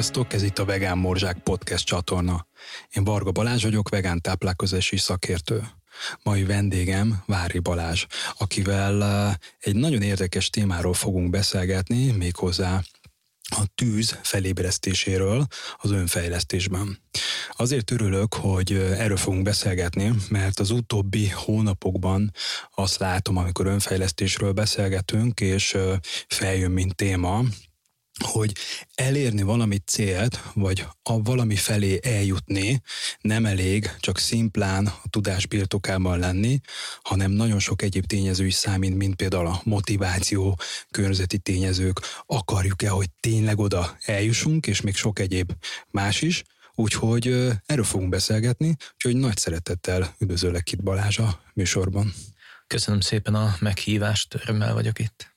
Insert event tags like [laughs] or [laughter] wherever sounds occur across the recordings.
Sziasztok, ez itt a Vegán Morzsák podcast csatorna. Én Varga Balázs vagyok, vegán táplálkozási szakértő. Mai vendégem Vári Balázs, akivel egy nagyon érdekes témáról fogunk beszélgetni, méghozzá a tűz felébresztéséről az önfejlesztésben. Azért örülök, hogy erről fogunk beszélgetni, mert az utóbbi hónapokban azt látom, amikor önfejlesztésről beszélgetünk, és feljön, mint téma, hogy elérni valami célt, vagy a valami felé eljutni nem elég csak szimplán a tudás birtokában lenni, hanem nagyon sok egyéb tényező is számít, mint például a motiváció, környezeti tényezők, akarjuk-e, hogy tényleg oda eljussunk, és még sok egyéb más is. Úgyhogy erről fogunk beszélgetni, úgyhogy nagy szeretettel üdvözöllek itt Balázs a műsorban. Köszönöm szépen a meghívást, örömmel vagyok itt.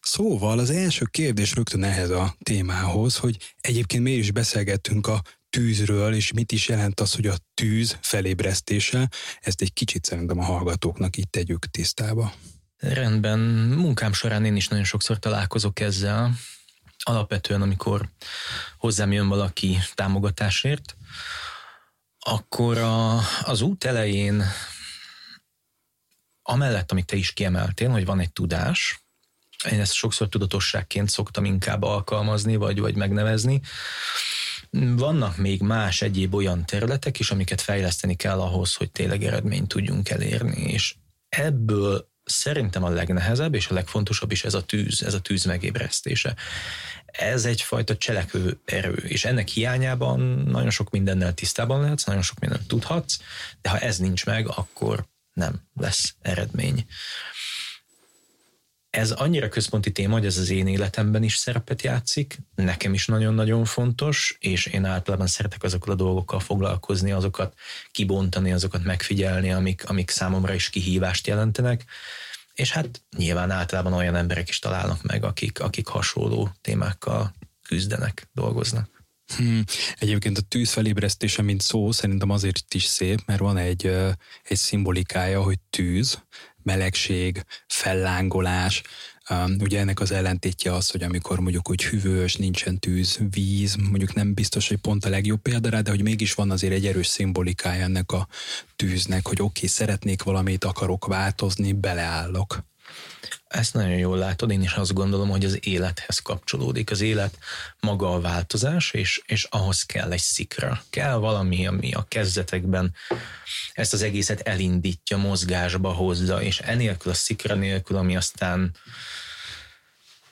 Szóval az első kérdés rögtön ehhez a témához, hogy egyébként miért is beszélgettünk a tűzről, és mit is jelent az, hogy a tűz felébresztése, ezt egy kicsit szerintem a hallgatóknak itt tegyük tisztába. Rendben, munkám során én is nagyon sokszor találkozok ezzel. Alapvetően, amikor hozzám jön valaki támogatásért, akkor a, az út elején, amellett, amit te is kiemeltél, hogy van egy tudás, én ezt sokszor tudatosságként szoktam inkább alkalmazni, vagy, vagy megnevezni. Vannak még más egyéb olyan területek is, amiket fejleszteni kell ahhoz, hogy tényleg eredményt tudjunk elérni, és ebből szerintem a legnehezebb és a legfontosabb is ez a tűz, ez a tűz megébresztése. Ez egyfajta cselekvő erő, és ennek hiányában nagyon sok mindennel tisztában lehetsz, nagyon sok mindent tudhatsz, de ha ez nincs meg, akkor nem lesz eredmény ez annyira központi téma, hogy ez az én életemben is szerepet játszik, nekem is nagyon-nagyon fontos, és én általában szeretek azokkal a dolgokkal foglalkozni, azokat kibontani, azokat megfigyelni, amik, amik számomra is kihívást jelentenek, és hát nyilván általában olyan emberek is találnak meg, akik, akik hasonló témákkal küzdenek, dolgoznak. Hmm. Egyébként a tűz felébresztése, mint szó, szerintem azért is szép, mert van egy, egy szimbolikája, hogy tűz, melegség, fellángolás. Ugye ennek az ellentétje az, hogy amikor mondjuk úgy hűvös, nincsen tűz, víz, mondjuk nem biztos, hogy pont a legjobb példa rá, de hogy mégis van azért egy erős szimbolikája ennek a tűznek, hogy oké, okay, szeretnék valamit, akarok változni, beleállok. Ezt nagyon jól látod, én is azt gondolom, hogy az élethez kapcsolódik. Az élet maga a változás, és, és ahhoz kell egy szikra. Kell valami, ami a kezdetekben ezt az egészet elindítja, mozgásba hozza, és enélkül a szikra nélkül, ami aztán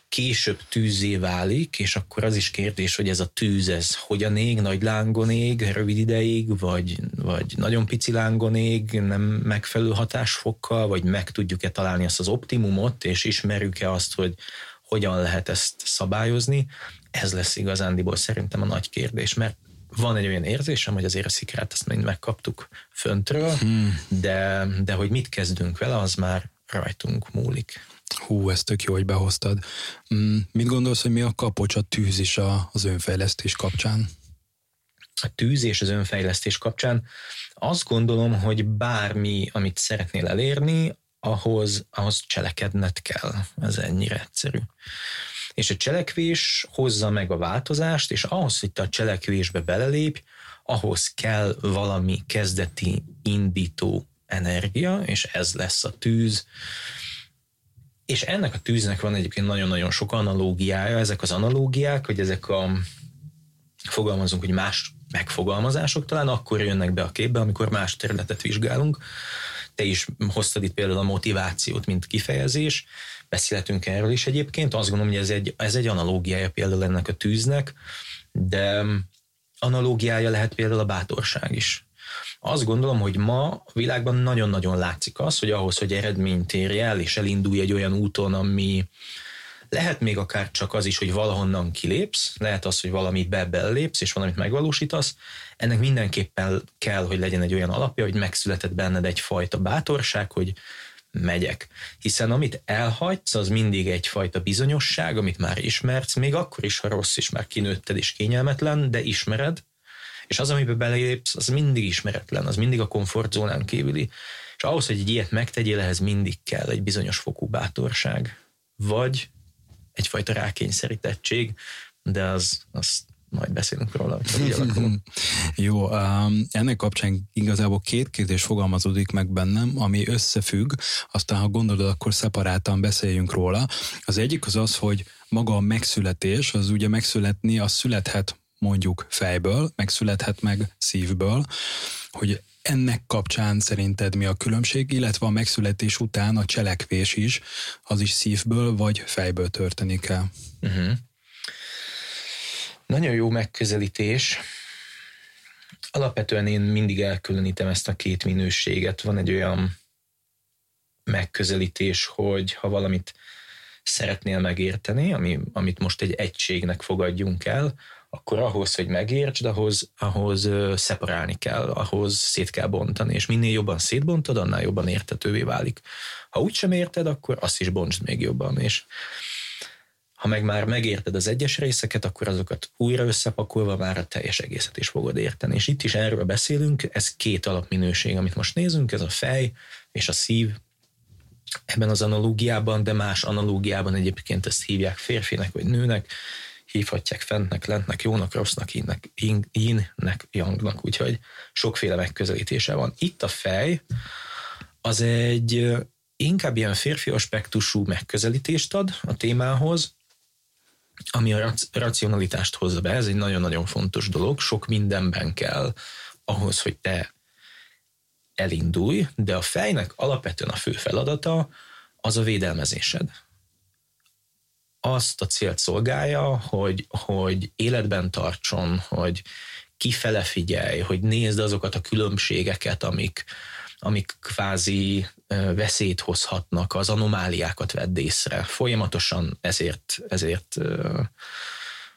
később tűzé válik, és akkor az is kérdés, hogy ez a tűz, ez hogyan ég, nagy lángon ég, rövid ideig, vagy, vagy nagyon pici lángon ég, nem megfelelő hatásfokkal, vagy meg tudjuk-e találni azt az optimumot, és ismerjük-e azt, hogy hogyan lehet ezt szabályozni, ez lesz igazándiból szerintem a nagy kérdés, mert van egy olyan érzésem, hogy azért a szikrát azt mind megkaptuk föntről, hmm. de, de hogy mit kezdünk vele, az már rajtunk múlik. Hú, ez tök jó, hogy behoztad. Mm, mit gondolsz, hogy mi a kapocs a tűz is az önfejlesztés kapcsán? A tűz és az önfejlesztés kapcsán azt gondolom, hogy bármi, amit szeretnél elérni, ahhoz, ahhoz cselekedned kell. Ez ennyire egyszerű. És a cselekvés hozza meg a változást, és ahhoz, hogy te a cselekvésbe belelépj, ahhoz kell valami kezdeti indító energia, és ez lesz a tűz, és ennek a tűznek van egyébként nagyon-nagyon sok analógiája, ezek az analógiák, hogy ezek a fogalmazunk, hogy más megfogalmazások talán akkor jönnek be a képbe, amikor más területet vizsgálunk. Te is hoztad itt például a motivációt, mint kifejezés. Beszélhetünk erről is egyébként. Azt gondolom, hogy ez egy, ez egy analógiája például ennek a tűznek, de analógiája lehet például a bátorság is. Azt gondolom, hogy ma a világban nagyon-nagyon látszik az, hogy ahhoz, hogy eredményt érj el, és elindulj egy olyan úton, ami lehet még akár csak az is, hogy valahonnan kilépsz, lehet az, hogy valamit be és valamit megvalósítasz. Ennek mindenképpen kell, hogy legyen egy olyan alapja, hogy megszületett benned egyfajta bátorság, hogy megyek. Hiszen amit elhagysz, az mindig egyfajta bizonyosság, amit már ismersz, még akkor is, ha rossz is, már kinőtted és kényelmetlen, de ismered, és az, amiben belépsz, az mindig ismeretlen, az mindig a komfortzónán kívüli. És ahhoz, hogy egy ilyet megtegyél, ehhez mindig kell egy bizonyos fokú bátorság. Vagy egyfajta rákényszerítettség, de az, az majd beszélünk róla, [laughs] Jó, um, ennek kapcsán igazából két kérdés fogalmazódik meg bennem, ami összefügg, aztán ha gondolod, akkor szeparáltan beszéljünk róla. Az egyik az az, hogy maga a megszületés, az ugye megszületni, az születhet mondjuk fejből, megszülethet meg szívből, hogy ennek kapcsán szerinted mi a különbség, illetve a megszületés után a cselekvés is, az is szívből vagy fejből történik el? Uh-huh. Nagyon jó megközelítés. Alapvetően én mindig elkülönítem ezt a két minőséget. Van egy olyan megközelítés, hogy ha valamit szeretnél megérteni, ami, amit most egy egységnek fogadjunk el, akkor ahhoz, hogy megértsd, ahhoz, ahhoz szeparálni kell, ahhoz szét kell bontani, és minél jobban szétbontod, annál jobban értetővé válik. Ha úgysem érted, akkor azt is bontsd még jobban, és ha meg már megérted az egyes részeket, akkor azokat újra összepakolva már a teljes egészet is fogod érteni. És itt is erről beszélünk, ez két alapminőség, amit most nézünk, ez a fej és a szív, ebben az analógiában, de más analógiában egyébként ezt hívják férfinek vagy nőnek, hívhatják fentnek, lentnek, jónak, rossznak, innek, innek, yangnak, úgyhogy sokféle megközelítése van. Itt a fej az egy inkább ilyen férfi aspektusú megközelítést ad a témához, ami a racionalitást hozza be, ez egy nagyon-nagyon fontos dolog, sok mindenben kell ahhoz, hogy te elindulj, de a fejnek alapvetően a fő feladata az a védelmezésed. Azt a célt szolgálja, hogy, hogy életben tartson, hogy kifele figyelj, hogy nézd azokat a különbségeket, amik, amik kvázi veszélyt hozhatnak, az anomáliákat vedd észre. Folyamatosan ezért, ezért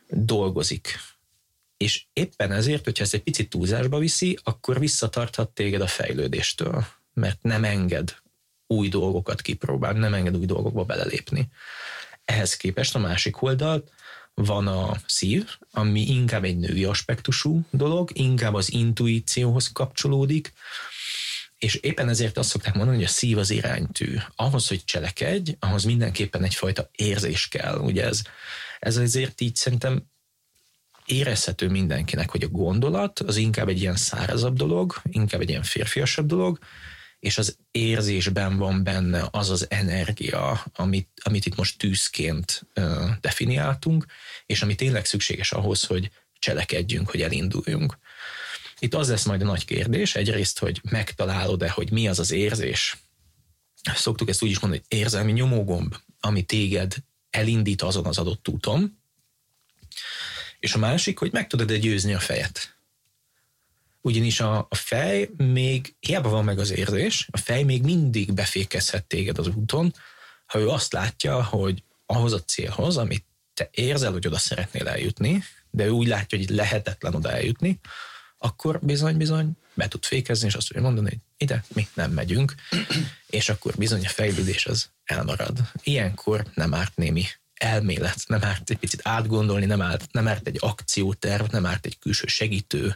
dolgozik. És éppen ezért, hogyha ezt egy picit túlzásba viszi, akkor visszatarthat téged a fejlődéstől, mert nem enged új dolgokat kipróbálni, nem enged új dolgokba belelépni. Ehhez képest a másik oldalt van a szív, ami inkább egy női aspektusú dolog, inkább az intuícióhoz kapcsolódik, és éppen ezért azt szokták mondani, hogy a szív az iránytű. Ahhoz, hogy cselekedj, ahhoz mindenképpen egyfajta érzés kell. Ugye ez, ez azért így szerintem érezhető mindenkinek, hogy a gondolat az inkább egy ilyen szárazabb dolog, inkább egy ilyen férfiasabb dolog, és az érzésben van benne az az energia, amit, amit itt most tűzként uh, definiáltunk, és ami tényleg szükséges ahhoz, hogy cselekedjünk, hogy elinduljunk. Itt az lesz majd a nagy kérdés, egyrészt, hogy megtalálod-e, hogy mi az az érzés. Szoktuk ezt úgy is mondani, hogy érzelmi nyomógomb, ami téged elindít azon az adott úton, és a másik, hogy meg tudod-e győzni a fejet. Ugyanis a, a fej még, hiába van meg az érzés, a fej még mindig befékezhet téged az úton, ha ő azt látja, hogy ahhoz a célhoz, amit te érzel, hogy oda szeretnél eljutni, de ő úgy látja, hogy lehetetlen oda eljutni, akkor bizony-bizony be tud fékezni, és azt tudja mondani, hogy ide mi nem megyünk, és akkor bizony a fejlődés az elmarad. Ilyenkor nem árt némi elmélet, nem árt egy picit átgondolni, nem árt, nem árt egy akcióterv, nem árt egy külső segítő,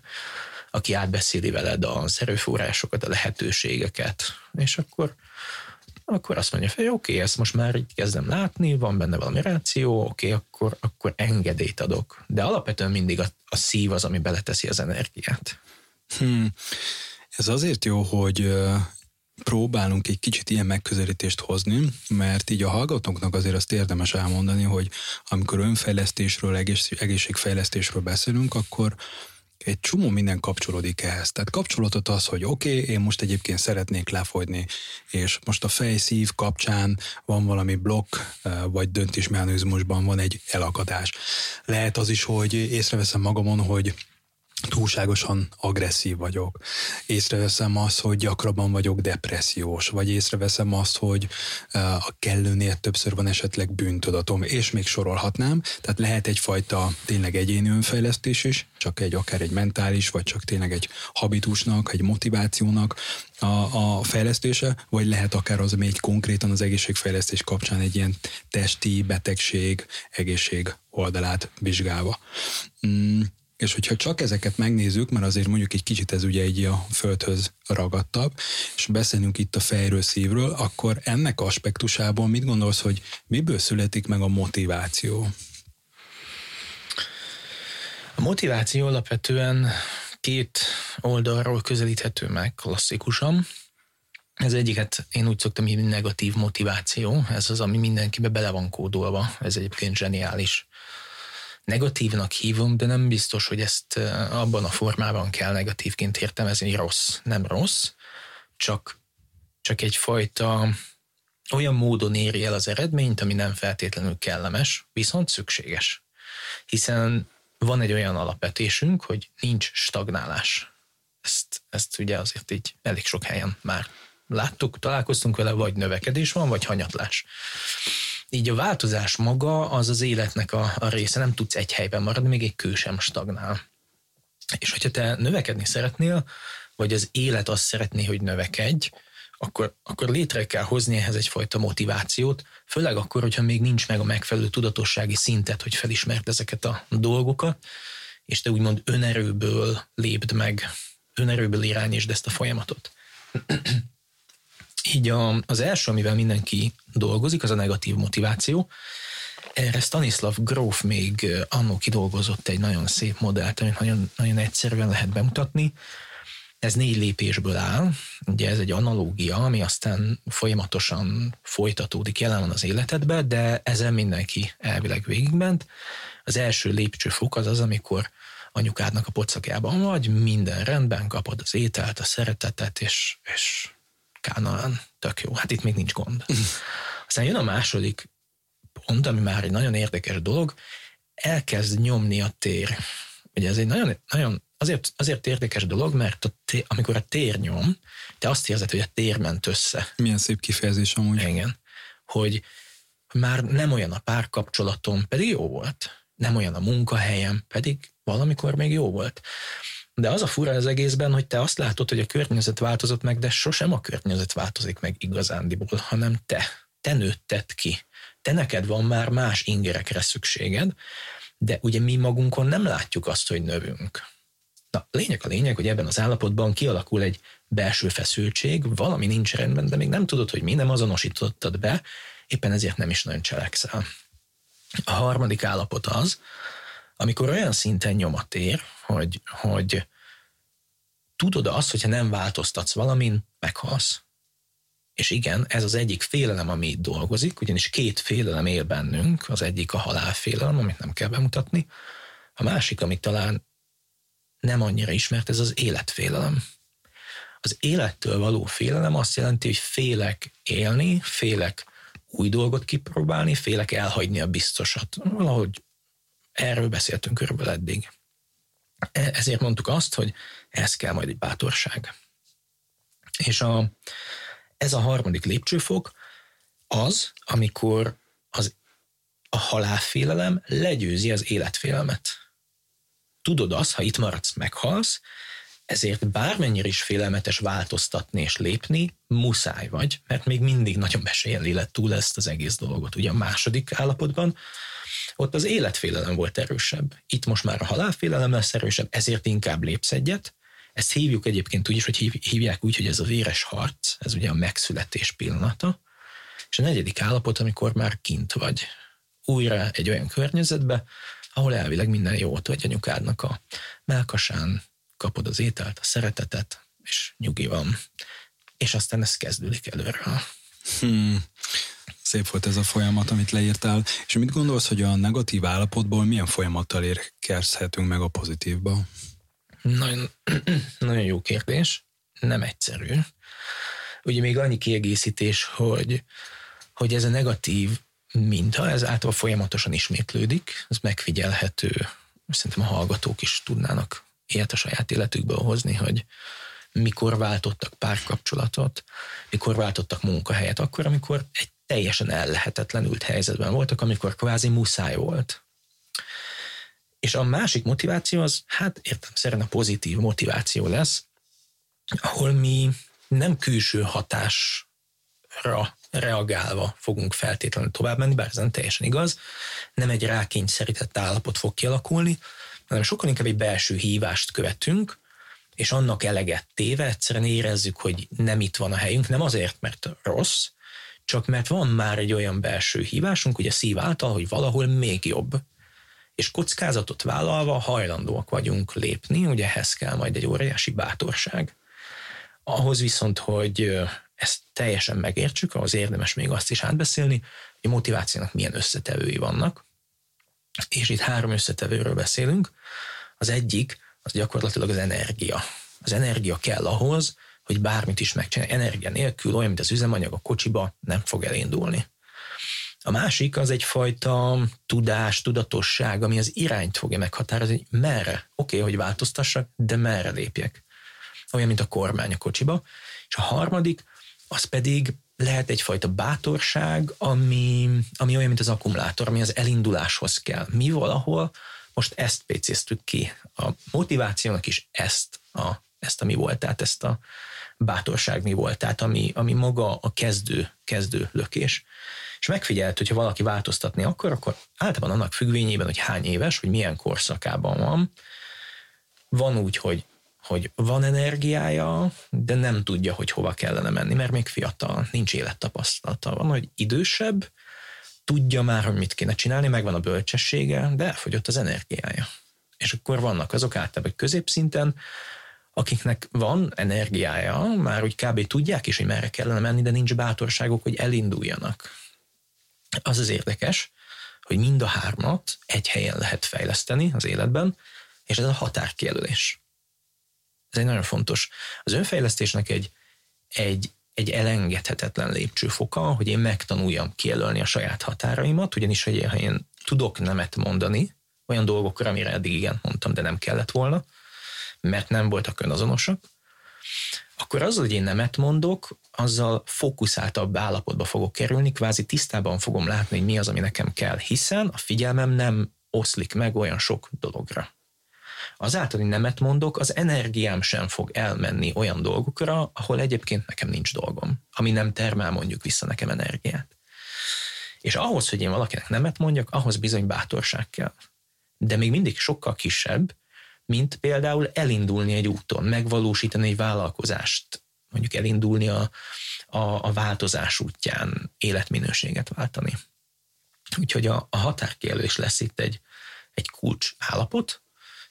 aki átbeszéli veled az erőforrásokat, a lehetőségeket, és akkor akkor azt mondja, hogy oké, okay, ezt most már így kezdem látni, van benne valami ráció, oké, okay, akkor, akkor engedélyt adok. De alapvetően mindig a, a szív az, ami beleteszi az energiát. Hmm. Ez azért jó, hogy próbálunk egy kicsit ilyen megközelítést hozni, mert így a hallgatóknak azért azt érdemes elmondani, hogy amikor önfejlesztésről, egész, egészségfejlesztésről beszélünk, akkor egy csomó minden kapcsolódik ehhez. Tehát kapcsolatot az, hogy oké, okay, én most egyébként szeretnék lefogyni, és most a fejszív kapcsán van valami blokk, vagy döntésmechanizmusban van egy elakadás. Lehet az is, hogy észreveszem magamon, hogy túlságosan agresszív vagyok. Észreveszem azt, hogy gyakrabban vagyok depressziós, vagy észreveszem azt, hogy a kellőnél többször van esetleg bűntudatom, és még sorolhatnám. Tehát lehet egyfajta tényleg egyéni önfejlesztés is, csak egy akár egy mentális, vagy csak tényleg egy habitusnak, egy motivációnak a, a fejlesztése, vagy lehet akár az, ami konkrétan az egészségfejlesztés kapcsán egy ilyen testi betegség, egészség oldalát vizsgálva. Mm és hogyha csak ezeket megnézzük, mert azért mondjuk egy kicsit ez ugye egy a földhöz ragadtabb, és beszélünk itt a fejről, szívről, akkor ennek aspektusából mit gondolsz, hogy miből születik meg a motiváció? A motiváció alapvetően két oldalról közelíthető meg klasszikusan. Ez egyiket én úgy szoktam hívni negatív motiváció, ez az, ami mindenkibe bele van kódolva, ez egyébként zseniális. Negatívnak hívom, de nem biztos, hogy ezt abban a formában kell negatívként értelmezni, rossz. Nem rossz, csak, csak egyfajta olyan módon éri el az eredményt, ami nem feltétlenül kellemes, viszont szükséges. Hiszen van egy olyan alapvetésünk, hogy nincs stagnálás. Ezt, ezt ugye azért így elég sok helyen már láttuk, találkoztunk vele, vagy növekedés van, vagy hanyatlás. Így a változás maga az az életnek a, a része, nem tudsz egy helyben maradni, még egy kő sem stagnál. És hogyha te növekedni szeretnél, vagy az élet azt szeretné, hogy növekedj, akkor, akkor létre kell hozni ehhez egyfajta motivációt, főleg akkor, hogyha még nincs meg a megfelelő tudatossági szintet, hogy felismert ezeket a dolgokat, és te úgymond önerőből lépd meg, önerőből irányítsd ezt a folyamatot. Így a, az első, amivel mindenki dolgozik, az a negatív motiváció. Erre Stanislav Grof még annó kidolgozott egy nagyon szép modellt, amit nagyon, nagyon egyszerűen lehet bemutatni. Ez négy lépésből áll, ugye ez egy analógia, ami aztán folyamatosan folytatódik, jelen van az életedbe, de ezen mindenki elvileg végigment. Az első lépcsőfok az az, amikor anyukádnak a pocakjában vagy, minden rendben, kapod az ételt, a szeretetet, és, és Kánaán, tök jó, hát itt még nincs gond. Aztán jön a második pont, ami már egy nagyon érdekes dolog, elkezd nyomni a tér. Ugye ez egy nagyon, nagyon azért, azért érdekes dolog, mert a tér, amikor a tér nyom, te azt érzed, hogy a tér ment össze. Milyen szép kifejezés amúgy. Igen. Hogy már nem olyan a párkapcsolatom, pedig jó volt. Nem olyan a munkahelyem, pedig valamikor még jó volt. De az a fura az egészben, hogy te azt látod, hogy a környezet változott meg, de sosem a környezet változik meg igazándiból, hanem te. Te nőtted ki. Te neked van már más ingerekre szükséged, de ugye mi magunkon nem látjuk azt, hogy növünk. Na, lényeg a lényeg, hogy ebben az állapotban kialakul egy belső feszültség, valami nincs rendben, de még nem tudod, hogy mi nem azonosítottad be, éppen ezért nem is nagyon cselekszel. A harmadik állapot az, amikor olyan szinten nyomat ér, hogy, hogy tudod azt, hogyha nem változtatsz valamin, meghalsz. És igen, ez az egyik félelem, ami itt dolgozik, ugyanis két félelem él bennünk, az egyik a halálfélelem, amit nem kell bemutatni, a másik, amit talán nem annyira ismert, ez az életfélelem. Az élettől való félelem azt jelenti, hogy félek élni, félek új dolgot kipróbálni, félek elhagyni a biztosat. Valahogy Erről beszéltünk körülbelül eddig. E, ezért mondtuk azt, hogy ez kell majd egy bátorság. És a, ez a harmadik lépcsőfok az, amikor az, a halálfélelem legyőzi az életfélelmet. Tudod azt, ha itt maradsz, meghalsz, ezért bármennyire is félelmetes változtatni és lépni, muszáj vagy, mert még mindig nagyon besélli lett túl ezt az egész dolgot. Ugye a második állapotban ott az életfélelem volt erősebb. Itt most már a halálfélelem lesz erősebb, ezért inkább lépsz egyet. Ezt hívjuk egyébként úgy is, hogy hívják úgy, hogy ez a véres harc, ez ugye a megszületés pillanata. És a negyedik állapot, amikor már kint vagy. Újra egy olyan környezetbe, ahol elvileg minden jó, ott vagy anyukádnak a melkasán, kapod az ételt, a szeretetet, és nyugi van. És aztán ez kezdődik előre. Hmm. Szép volt ez a folyamat, amit leírtál. És mit gondolsz, hogy a negatív állapotból milyen folyamattal érkezhetünk meg a pozitívba? Nagyon, [clears throat] nagyon jó kérdés. Nem egyszerű. Ugye még annyi kiegészítés, hogy, hogy ez a negatív minta, ez általában folyamatosan ismétlődik, ez megfigyelhető. Szerintem a hallgatók is tudnának ilyet a saját életükből hozni, hogy mikor váltottak párkapcsolatot, mikor váltottak munkahelyet, akkor, amikor egy teljesen ellehetetlenült helyzetben voltak, amikor kvázi muszáj volt. És a másik motiváció az, hát értem a pozitív motiváció lesz, ahol mi nem külső hatásra reagálva fogunk feltétlenül tovább menni, bár ez nem teljesen igaz, nem egy rákényszerített állapot fog kialakulni, hanem sokkal inkább egy belső hívást követünk, és annak eleget téve egyszerűen érezzük, hogy nem itt van a helyünk, nem azért, mert rossz, csak mert van már egy olyan belső hívásunk, ugye szív által, hogy valahol még jobb. és kockázatot vállalva hajlandóak vagyunk lépni, ugye ehhez kell majd egy óriási bátorság. Ahhoz viszont, hogy ezt teljesen megértsük, ahhoz érdemes még azt is átbeszélni, hogy a motivációnak milyen összetevői vannak, és itt három összetevőről beszélünk. Az egyik, az gyakorlatilag az energia. Az energia kell ahhoz, hogy bármit is megcsinálj. Energia nélkül, olyan, mint az üzemanyag a kocsiba, nem fog elindulni. A másik az egyfajta tudás, tudatosság, ami az irányt fogja meghatározni, hogy merre. Oké, okay, hogy változtassak, de merre lépjek. Olyan, mint a kormány a kocsiba. És a harmadik, az pedig lehet egyfajta bátorság, ami, ami olyan, mint az akkumulátor, ami az elinduláshoz kell. Mi valahol most ezt pécéztük ki. A motivációnak is ezt a, ezt a mi volt, tehát ezt a bátorság mi volt, tehát ami, ami maga a kezdő, kezdő lökés. És megfigyelt, hogyha valaki változtatni akar, akkor általában annak függvényében, hogy hány éves, hogy milyen korszakában van, van úgy, hogy hogy van energiája, de nem tudja, hogy hova kellene menni, mert még fiatal, nincs élettapasztalata. Van, hogy idősebb, tudja már, hogy mit kéne csinálni, megvan a bölcsessége, de elfogyott az energiája. És akkor vannak azok általában középszinten, akiknek van energiája, már úgy kb. tudják is, hogy merre kellene menni, de nincs bátorságuk, hogy elinduljanak. Az az érdekes, hogy mind a hármat egy helyen lehet fejleszteni az életben, és ez a határkijelölés. Ez egy nagyon fontos. Az önfejlesztésnek egy, egy, egy elengedhetetlen lépcsőfoka, hogy én megtanuljam kijelölni a saját határaimat, ugyanis hogy én, ha én tudok nemet mondani olyan dolgokra, amire eddig igen mondtam, de nem kellett volna, mert nem voltak önazonosak, akkor az, hogy én nemet mondok, azzal fókuszáltabb állapotba fogok kerülni, kvázi tisztában fogom látni, hogy mi az, ami nekem kell, hiszen a figyelmem nem oszlik meg olyan sok dologra. Azáltal, hogy nemet mondok, az energiám sem fog elmenni olyan dolgokra, ahol egyébként nekem nincs dolgom, ami nem termel mondjuk vissza nekem energiát. És ahhoz, hogy én valakinek nemet mondjak, ahhoz bizony bátorság kell. De még mindig sokkal kisebb, mint például elindulni egy úton, megvalósítani egy vállalkozást, mondjuk elindulni a, a, a változás útján, életminőséget váltani. Úgyhogy a, a határkijelölés lesz itt egy, egy kulcs állapot,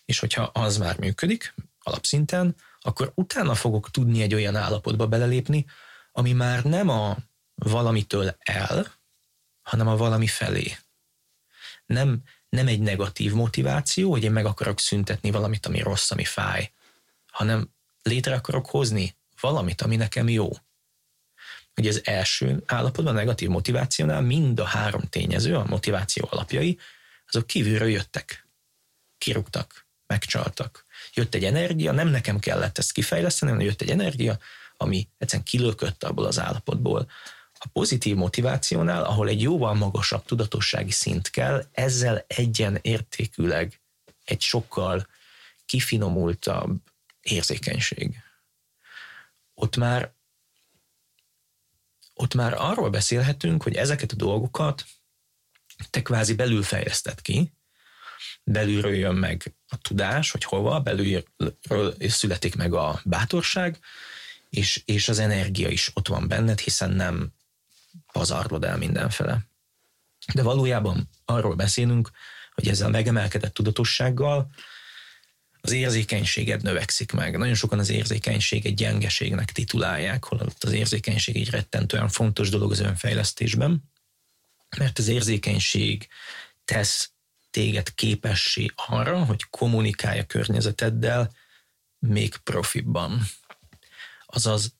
és hogyha az már működik alapszinten, akkor utána fogok tudni egy olyan állapotba belelépni, ami már nem a valamitől el, hanem a valami felé. Nem, nem egy negatív motiváció, hogy én meg akarok szüntetni valamit, ami rossz, ami fáj, hanem létre akarok hozni valamit, ami nekem jó. Ugye az első állapotban, a negatív motivációnál mind a három tényező, a motiváció alapjai, azok kívülről jöttek, kirúgtak, megcsaltak. Jött egy energia, nem nekem kellett ezt kifejleszteni, hanem jött egy energia, ami egyszerűen kilökött abból az állapotból. A pozitív motivációnál, ahol egy jóval magasabb tudatossági szint kell, ezzel egyen értékűleg egy sokkal kifinomultabb érzékenység. Ott már ott már arról beszélhetünk, hogy ezeket a dolgokat te kvázi belül fejleszted ki, belülről jön meg a tudás, hogy hova, belülről születik meg a bátorság, és, és az energia is ott van benned, hiszen nem pazarlod el mindenfele. De valójában arról beszélünk, hogy ezzel megemelkedett tudatossággal az érzékenységed növekszik meg. Nagyon sokan az érzékenység egy gyengeségnek titulálják, holott az érzékenység egy rettentően fontos dolog az önfejlesztésben, mert az érzékenység tesz téged képessé arra, hogy kommunikálj a környezeteddel még profibban. Azaz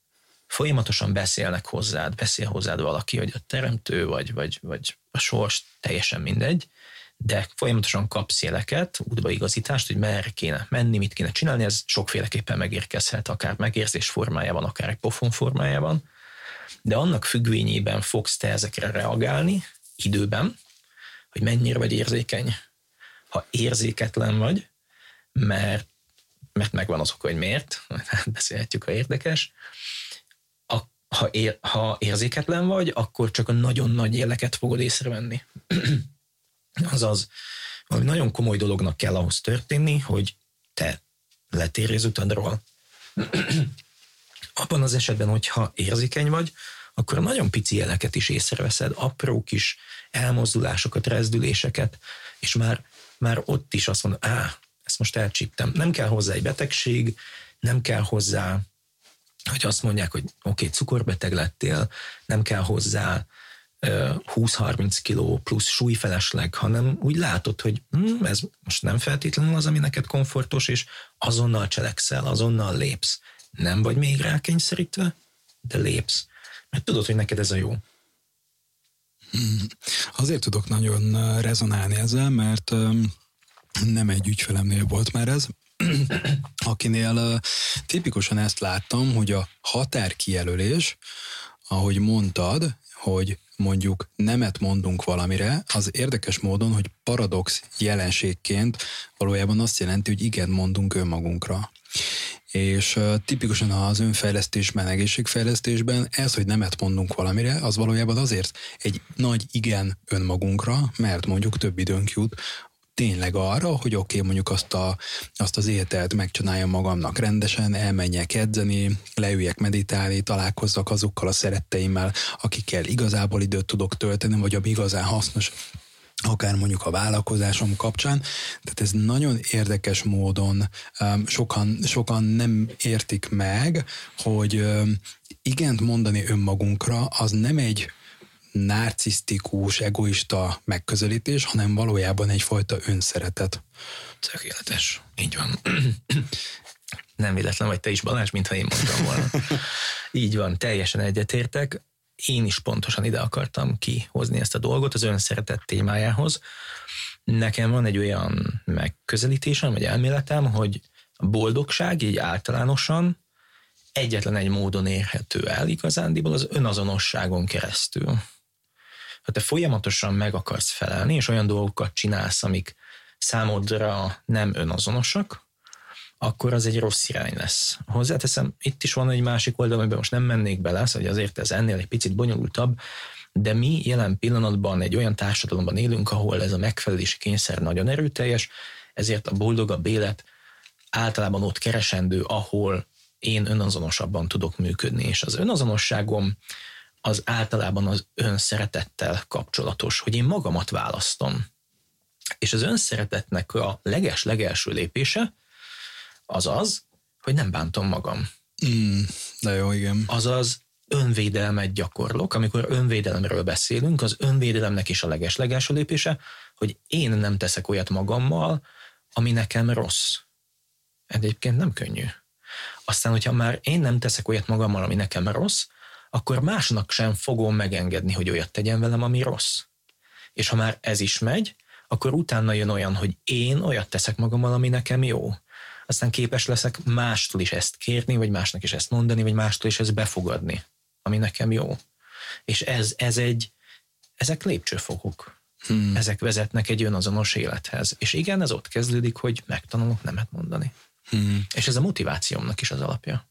folyamatosan beszélnek hozzád, beszél hozzád valaki, hogy a teremtő vagy, vagy, vagy a sors, teljesen mindegy, de folyamatosan kapsz éleket, útbaigazítást, hogy merre kéne menni, mit kéne csinálni, ez sokféleképpen megérkezhet, akár megérzés formájában, akár egy pofon formájában, de annak függvényében fogsz te ezekre reagálni időben, hogy mennyire vagy érzékeny. Ha érzéketlen vagy, mert, mert megvan az oka, hogy miért, [laughs] beszélhetjük, ha érdekes, ha, ér, ha érzéketlen vagy, akkor csak a nagyon nagy éleket fogod észrevenni. [clears throat] Azaz, valami nagyon komoly dolognak kell ahhoz történni, hogy te letérj az utadról. [clears throat] Abban az esetben, hogyha érzékeny vagy, akkor nagyon pici jeleket is észreveszed, apró kis elmozdulásokat, rezdüléseket, és már, már ott is azt mondom, á, ezt most elcsíptem. Nem kell hozzá egy betegség, nem kell hozzá, hogy azt mondják, hogy oké, okay, cukorbeteg lettél, nem kell hozzá 20-30 kiló plusz súlyfelesleg, hanem úgy látod, hogy hm, ez most nem feltétlenül az, ami neked komfortos, és azonnal cselekszel, azonnal lépsz. Nem vagy még rákényszerítve, de lépsz. Mert tudod, hogy neked ez a jó. Hmm. Azért tudok nagyon rezonálni ezzel, mert nem egy ügyfelemnél volt már ez, [clears throat] akinél tipikusan ezt láttam, hogy a határkijelölés, ahogy mondtad, hogy mondjuk nemet mondunk valamire, az érdekes módon, hogy paradox jelenségként valójában azt jelenti, hogy igen mondunk önmagunkra. És tipikusan az önfejlesztésben, egészségfejlesztésben ez, hogy nemet mondunk valamire, az valójában azért egy nagy igen önmagunkra, mert mondjuk több időnk jut tényleg arra, hogy oké, okay, mondjuk azt, a, azt az életet megcsináljam magamnak rendesen, elmenjek edzeni, leüljek meditálni, találkozzak azokkal a szeretteimmel, akikkel igazából időt tudok tölteni, vagy ami igazán hasznos akár mondjuk a vállalkozásom kapcsán. Tehát ez nagyon érdekes módon um, sokan, sokan nem értik meg, hogy um, igent mondani önmagunkra az nem egy narcisztikus, egoista megközelítés, hanem valójában egyfajta önszeretet. Tökéletes. Így van. [clears throat] Nem véletlen vagy te is, Balázs, mintha én mondtam volna. [laughs] Így van, teljesen egyetértek. Én is pontosan ide akartam kihozni ezt a dolgot az önszeretet témájához. Nekem van egy olyan megközelítésem, vagy elméletem, hogy a boldogság így általánosan egyetlen egy módon érhető el igazándiból az önazonosságon keresztül ha te folyamatosan meg akarsz felelni, és olyan dolgokat csinálsz, amik számodra nem önazonosak, akkor az egy rossz irány lesz. Hozzáteszem, itt is van egy másik oldal, amiben most nem mennék bele, hogy azért ez ennél egy picit bonyolultabb, de mi jelen pillanatban egy olyan társadalomban élünk, ahol ez a megfelelési kényszer nagyon erőteljes, ezért a boldogabb élet általában ott keresendő, ahol én önazonosabban tudok működni, és az önazonosságom az általában az önszeretettel kapcsolatos, hogy én magamat választom. És az önszeretetnek a leges-legelső lépése az az, hogy nem bántom magam. Mm, de jó, igen. Azaz önvédelmet gyakorlok. Amikor önvédelemről beszélünk, az önvédelemnek is a leges-legelső lépése, hogy én nem teszek olyat magammal, ami nekem rossz. Egyébként nem könnyű. Aztán, hogyha már én nem teszek olyat magammal, ami nekem rossz, akkor másnak sem fogom megengedni, hogy olyat tegyen velem, ami rossz. És ha már ez is megy, akkor utána jön olyan, hogy én olyat teszek magammal, ami nekem jó. Aztán képes leszek mástól is ezt kérni, vagy másnak is ezt mondani, vagy mástól is ezt befogadni, ami nekem jó. És ez, ez egy, ezek lépcsőfokok. Hmm. Ezek vezetnek egy önazonos élethez. És igen, ez ott kezdődik, hogy megtanulok nemet mondani. Hmm. És ez a motivációmnak is az alapja.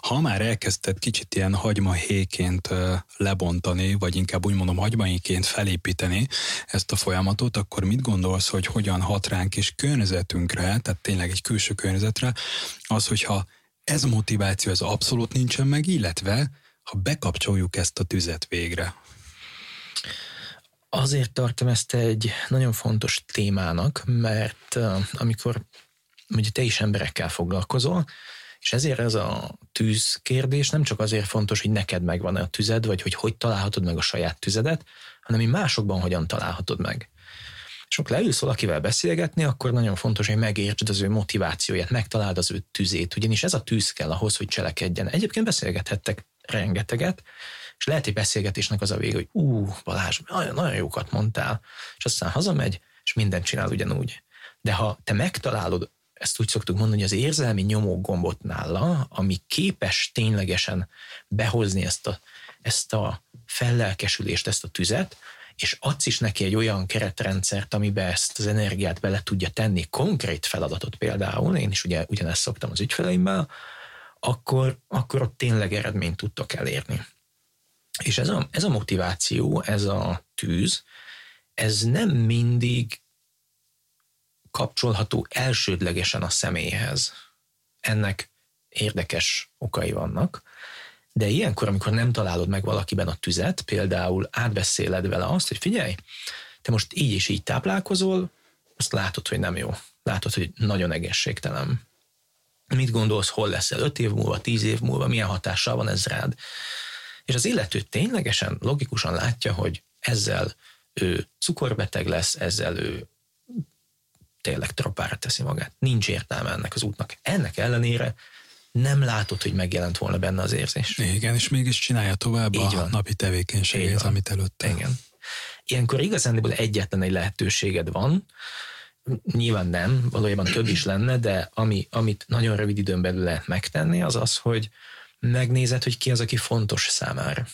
Ha már elkezdted kicsit ilyen hagymahéként lebontani, vagy inkább úgy mondom hagymahéként felépíteni ezt a folyamatot, akkor mit gondolsz, hogy hogyan hat ránk és környezetünkre, tehát tényleg egy külső környezetre, az, hogyha ez a motiváció, ez abszolút nincsen meg, illetve ha bekapcsoljuk ezt a tüzet végre? Azért tartom ezt egy nagyon fontos témának, mert amikor ugye te is emberekkel foglalkozol, és ezért ez a tűz kérdés nem csak azért fontos, hogy neked megvan a tüzed, vagy hogy hogy találhatod meg a saját tüzedet, hanem hogy másokban hogyan találhatod meg. És amikor leülsz valakivel beszélgetni, akkor nagyon fontos, hogy megértsd az ő motivációját, megtaláld az ő tüzét, ugyanis ez a tűz kell ahhoz, hogy cselekedjen. Egyébként beszélgethettek rengeteget, és lehet egy beszélgetésnek az a vége, hogy ú, Balázs, nagyon, nagyon jókat mondtál, és aztán hazamegy, és mindent csinál ugyanúgy. De ha te megtalálod ezt úgy szoktuk mondani, hogy az érzelmi nyomógombot nála, ami képes ténylegesen behozni ezt a, ezt a fellelkesülést, ezt a tüzet, és adsz is neki egy olyan keretrendszert, amiben ezt az energiát bele tudja tenni, konkrét feladatot például, én is ugye ugyanezt szoktam az ügyfeleimmel, akkor, akkor ott tényleg eredményt tudtok elérni. És ez a, ez a motiváció, ez a tűz, ez nem mindig kapcsolható elsődlegesen a személyhez. Ennek érdekes okai vannak, de ilyenkor, amikor nem találod meg valakiben a tüzet, például átbeszéled vele azt, hogy figyelj, te most így és így táplálkozol, azt látod, hogy nem jó. Látod, hogy nagyon egészségtelen. Mit gondolsz, hol leszel öt év múlva, tíz év múlva, milyen hatással van ez rád? És az illető ténylegesen, logikusan látja, hogy ezzel ő cukorbeteg lesz, ezzel ő tényleg tropára teszi magát. Nincs értelme ennek az útnak. Ennek ellenére nem látod, hogy megjelent volna benne az érzés. Igen, és mégis csinálja tovább Így a van. napi tevékenységét, amit előtte. Igen. Ilyenkor igazándiból egyetlen egy lehetőséged van, nyilván nem, valójában több is lenne, de ami, amit nagyon rövid időn belül lehet megtenni, az az, hogy megnézed, hogy ki az, aki fontos számára.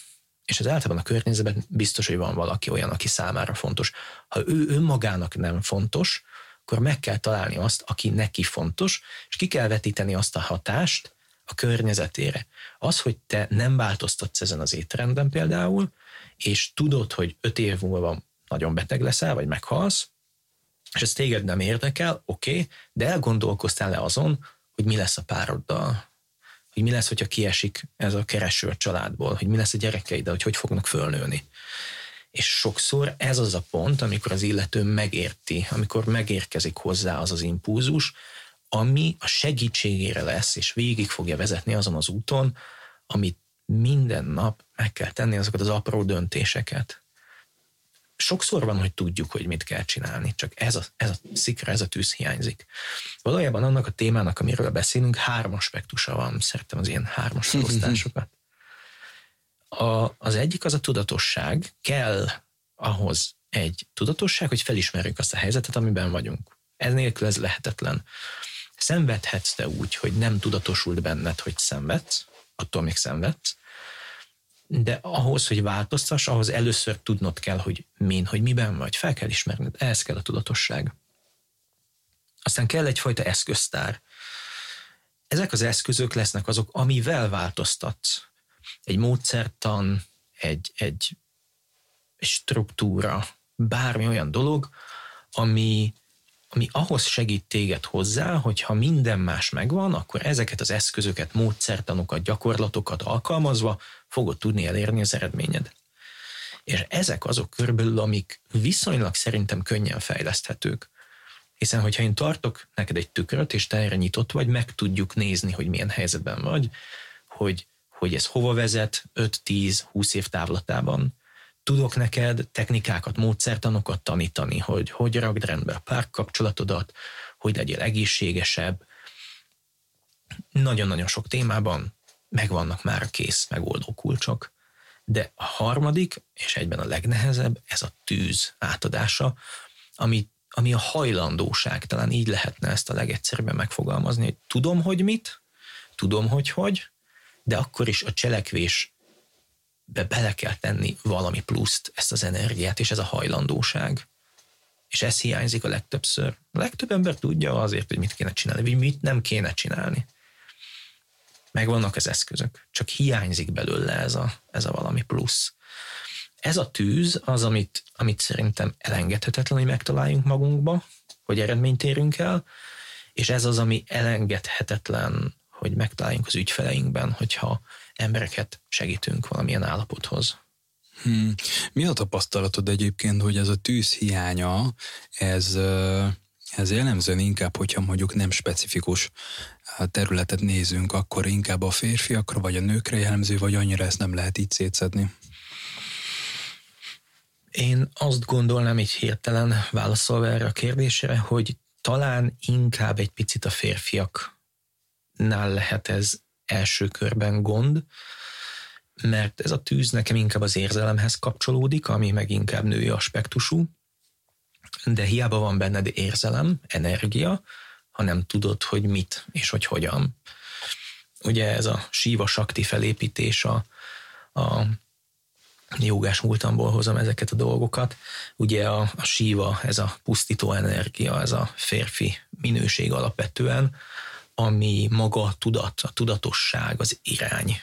És az általában a környezetben biztos, hogy van valaki olyan, aki számára fontos. Ha ő önmagának nem fontos, akkor meg kell találni azt, aki neki fontos, és ki kell vetíteni azt a hatást a környezetére. Az, hogy te nem változtatsz ezen az étrenden például, és tudod, hogy öt év múlva nagyon beteg leszel, vagy meghalsz, és ez téged nem érdekel, oké, okay, de elgondolkoztál-e azon, hogy mi lesz a pároddal, hogy mi lesz, hogyha kiesik ez a kereső a családból, hogy mi lesz a gyerekeiddel, hogy hogy fognak fölnőni. És sokszor ez az a pont, amikor az illető megérti, amikor megérkezik hozzá az az impulzus, ami a segítségére lesz, és végig fogja vezetni azon az úton, amit minden nap meg kell tenni azokat az apró döntéseket. Sokszor van, hogy tudjuk, hogy mit kell csinálni, csak ez a, ez a szikra, ez a tűz hiányzik. Valójában annak a témának, amiről beszélünk, három aspektusa van. Szeretem az ilyen hármas felosztásokat. A, az egyik az a tudatosság. Kell ahhoz egy tudatosság, hogy felismerjük azt a helyzetet, amiben vagyunk. Ez nélkül ez lehetetlen. Szenvedhetsz te úgy, hogy nem tudatosult benned, hogy szenvedsz, attól még szenvedsz, de ahhoz, hogy változtass, ahhoz először tudnod kell, hogy min, hogy miben vagy, fel kell ismerned, ehhez kell a tudatosság. Aztán kell egyfajta eszköztár. Ezek az eszközök lesznek azok, amivel változtatsz egy módszertan, egy, egy, struktúra, bármi olyan dolog, ami, ami ahhoz segít téged hozzá, hogy ha minden más megvan, akkor ezeket az eszközöket, módszertanokat, gyakorlatokat alkalmazva fogod tudni elérni az eredményed. És ezek azok körülbelül, amik viszonylag szerintem könnyen fejleszthetők. Hiszen, hogyha én tartok neked egy tükröt, és te erre nyitott vagy, meg tudjuk nézni, hogy milyen helyzetben vagy, hogy hogy ez hova vezet 5-10-20 év távlatában. Tudok neked technikákat, módszertanokat tanítani, hogy hogy ragd rendbe a párkapcsolatodat, hogy legyél egészségesebb. Nagyon-nagyon sok témában megvannak már a kész megoldó kulcsok. De a harmadik, és egyben a legnehezebb, ez a tűz átadása, ami, ami a hajlandóság, talán így lehetne ezt a legegyszerűbben megfogalmazni, hogy tudom, hogy mit, tudom, hogy hogy, de akkor is a cselekvés be bele kell tenni valami pluszt, ezt az energiát, és ez a hajlandóság. És ez hiányzik a legtöbbször. A legtöbb ember tudja azért, hogy mit kéne csinálni, vagy mit nem kéne csinálni. Megvannak az eszközök, csak hiányzik belőle ez a, ez a valami plusz. Ez a tűz az, amit, amit szerintem elengedhetetlen, hogy megtaláljunk magunkba, hogy eredményt érünk el, és ez az, ami elengedhetetlen hogy megtaláljunk az ügyfeleinkben, hogyha embereket segítünk valamilyen állapothoz. Hmm. Mi a tapasztalatod egyébként, hogy ez a tűz hiánya, ez, ez jellemzően inkább, hogyha mondjuk nem specifikus területet nézünk, akkor inkább a férfiakra vagy a nőkre jellemző, vagy annyira ezt nem lehet így szétszedni? Én azt gondolnám így hirtelen válaszolva erre a kérdésre, hogy talán inkább egy picit a férfiak nál lehet ez első körben gond, mert ez a tűz nekem inkább az érzelemhez kapcsolódik, ami meg inkább női aspektusú, de hiába van benned érzelem, energia, ha nem tudod, hogy mit és hogy hogyan. Ugye ez a síva sakti felépítés a, a jogás múltamból hozom ezeket a dolgokat. Ugye a, a síva, ez a pusztító energia, ez a férfi minőség alapvetően, ami maga a tudat, a tudatosság, az irány.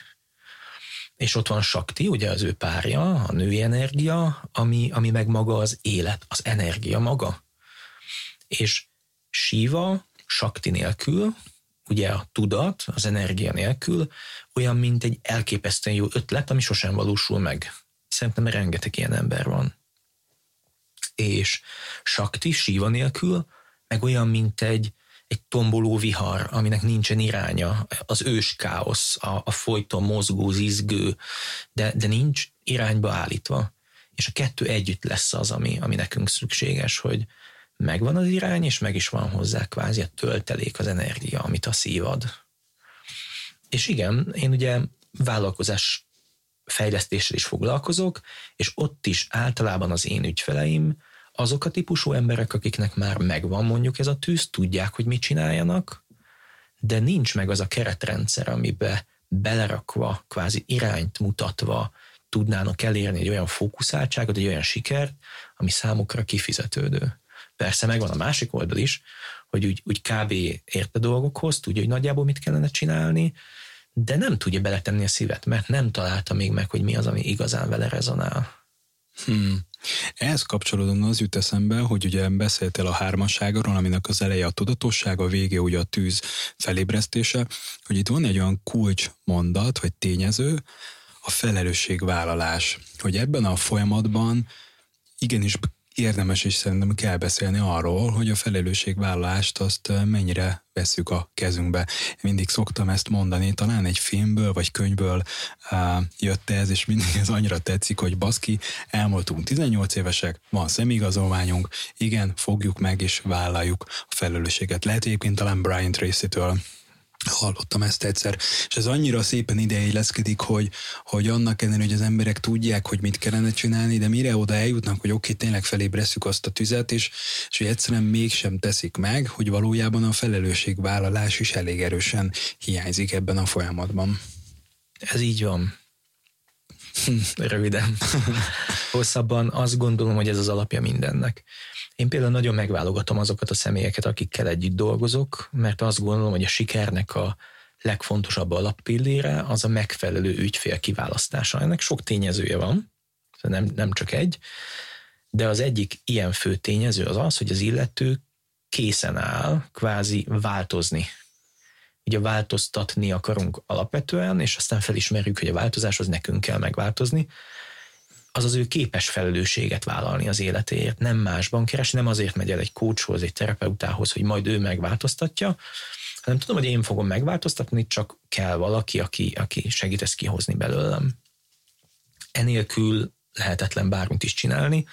És ott van Sakti, ugye az ő párja, a női energia, ami, ami meg maga az élet, az energia maga. És Shiva Sakti nélkül, ugye a tudat, az energia nélkül, olyan, mint egy elképesztően jó ötlet, ami sosem valósul meg. Szerintem rengeteg ilyen ember van. És Sakti, Shiva nélkül meg olyan, mint egy, egy tomboló vihar, aminek nincsen iránya, az ős káosz, a, a folyton mozgó, zizgő, de, de nincs irányba állítva. És a kettő együtt lesz az, ami, ami nekünk szükséges, hogy megvan az irány, és meg is van hozzá kvázi a töltelék, az energia, amit a szív ad. És igen, én ugye vállalkozás fejlesztéssel is foglalkozok, és ott is általában az én ügyfeleim azok a típusú emberek, akiknek már megvan mondjuk ez a tűz, tudják, hogy mit csináljanak, de nincs meg az a keretrendszer, amibe belerakva, kvázi irányt mutatva tudnának elérni egy olyan fókuszáltságot, egy olyan sikert, ami számukra kifizetődő. Persze megvan a másik oldal is, hogy úgy, úgy kb. ért a dolgokhoz, tudja, hogy nagyjából mit kellene csinálni, de nem tudja beletenni a szívet, mert nem találta még meg, hogy mi az, ami igazán vele rezonál. Hmm. Ehhez kapcsolódóan az jut eszembe, hogy ugye beszéltél a hármasságról, aminek az eleje a tudatosság, a vége ugye a tűz felébresztése, hogy itt van egy olyan kulcs mondat, vagy tényező, a felelősségvállalás, hogy ebben a folyamatban igenis érdemes és szerintem kell beszélni arról, hogy a felelősségvállalást azt mennyire veszük a kezünkbe. Mindig szoktam ezt mondani, talán egy filmből vagy könyvből uh, jött ez, és mindig ez annyira tetszik, hogy baszki, elmúltunk 18 évesek, van szemigazolványunk, igen, fogjuk meg és vállaljuk a felelősséget. Lehet egyébként talán Brian Tracy-től hallottam ezt egyszer, és ez annyira szépen ideilleszkedik, hogy, hogy annak ellenére, hogy az emberek tudják, hogy mit kellene csinálni, de mire oda eljutnak, hogy oké, okay, tényleg felébresztjük azt a tüzet, és, és hogy egyszerűen mégsem teszik meg, hogy valójában a felelősségvállalás is elég erősen hiányzik ebben a folyamatban. Ez így van. Röviden. [laughs] Hosszabban azt gondolom, hogy ez az alapja mindennek. Én például nagyon megválogatom azokat a személyeket, akikkel együtt dolgozok, mert azt gondolom, hogy a sikernek a legfontosabb alappillére az a megfelelő ügyfél kiválasztása. Ennek sok tényezője van, nem, nem csak egy, de az egyik ilyen fő tényező az az, hogy az illető készen áll kvázi változni. Ugye változtatni akarunk alapvetően, és aztán felismerjük, hogy a változáshoz nekünk kell megváltozni, az az ő képes felelősséget vállalni az életéért, nem másban keres, nem azért megy el egy coachhoz, egy terapeutához, hogy majd ő megváltoztatja, hanem tudom, hogy én fogom megváltoztatni, csak kell valaki, aki, aki segít ezt kihozni belőlem. Enélkül lehetetlen bármit is csinálni,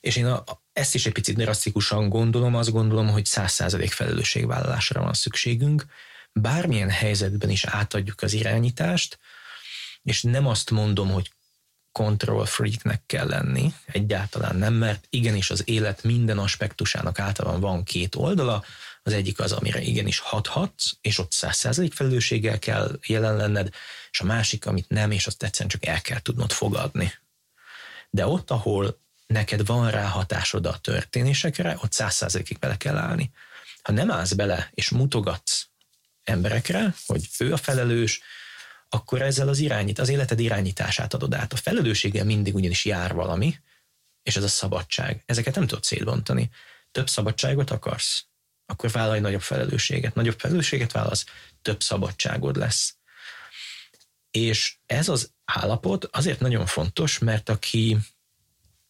és én a, ezt is egy picit drasztikusan gondolom, azt gondolom, hogy száz százalék felelősségvállalásra van szükségünk, bármilyen helyzetben is átadjuk az irányítást, és nem azt mondom, hogy control freaknek kell lenni, egyáltalán nem, mert igenis az élet minden aspektusának általában van két oldala, az egyik az, amire igenis hathatsz, és ott száz százalék felelősséggel kell jelen lenned, és a másik, amit nem, és azt egyszerűen csak el kell tudnod fogadni. De ott, ahol neked van rá hatásod a történésekre, ott száz százalékig bele kell állni. Ha nem állsz bele, és mutogatsz emberekre, hogy ő a felelős, akkor ezzel az irányít, az életed irányítását adod át. A felelősséggel mindig ugyanis jár valami, és ez a szabadság. Ezeket nem tudod szétbontani. Több szabadságot akarsz, akkor vállalj nagyobb felelősséget. Nagyobb felelősséget válasz, több szabadságod lesz. És ez az állapot azért nagyon fontos, mert aki,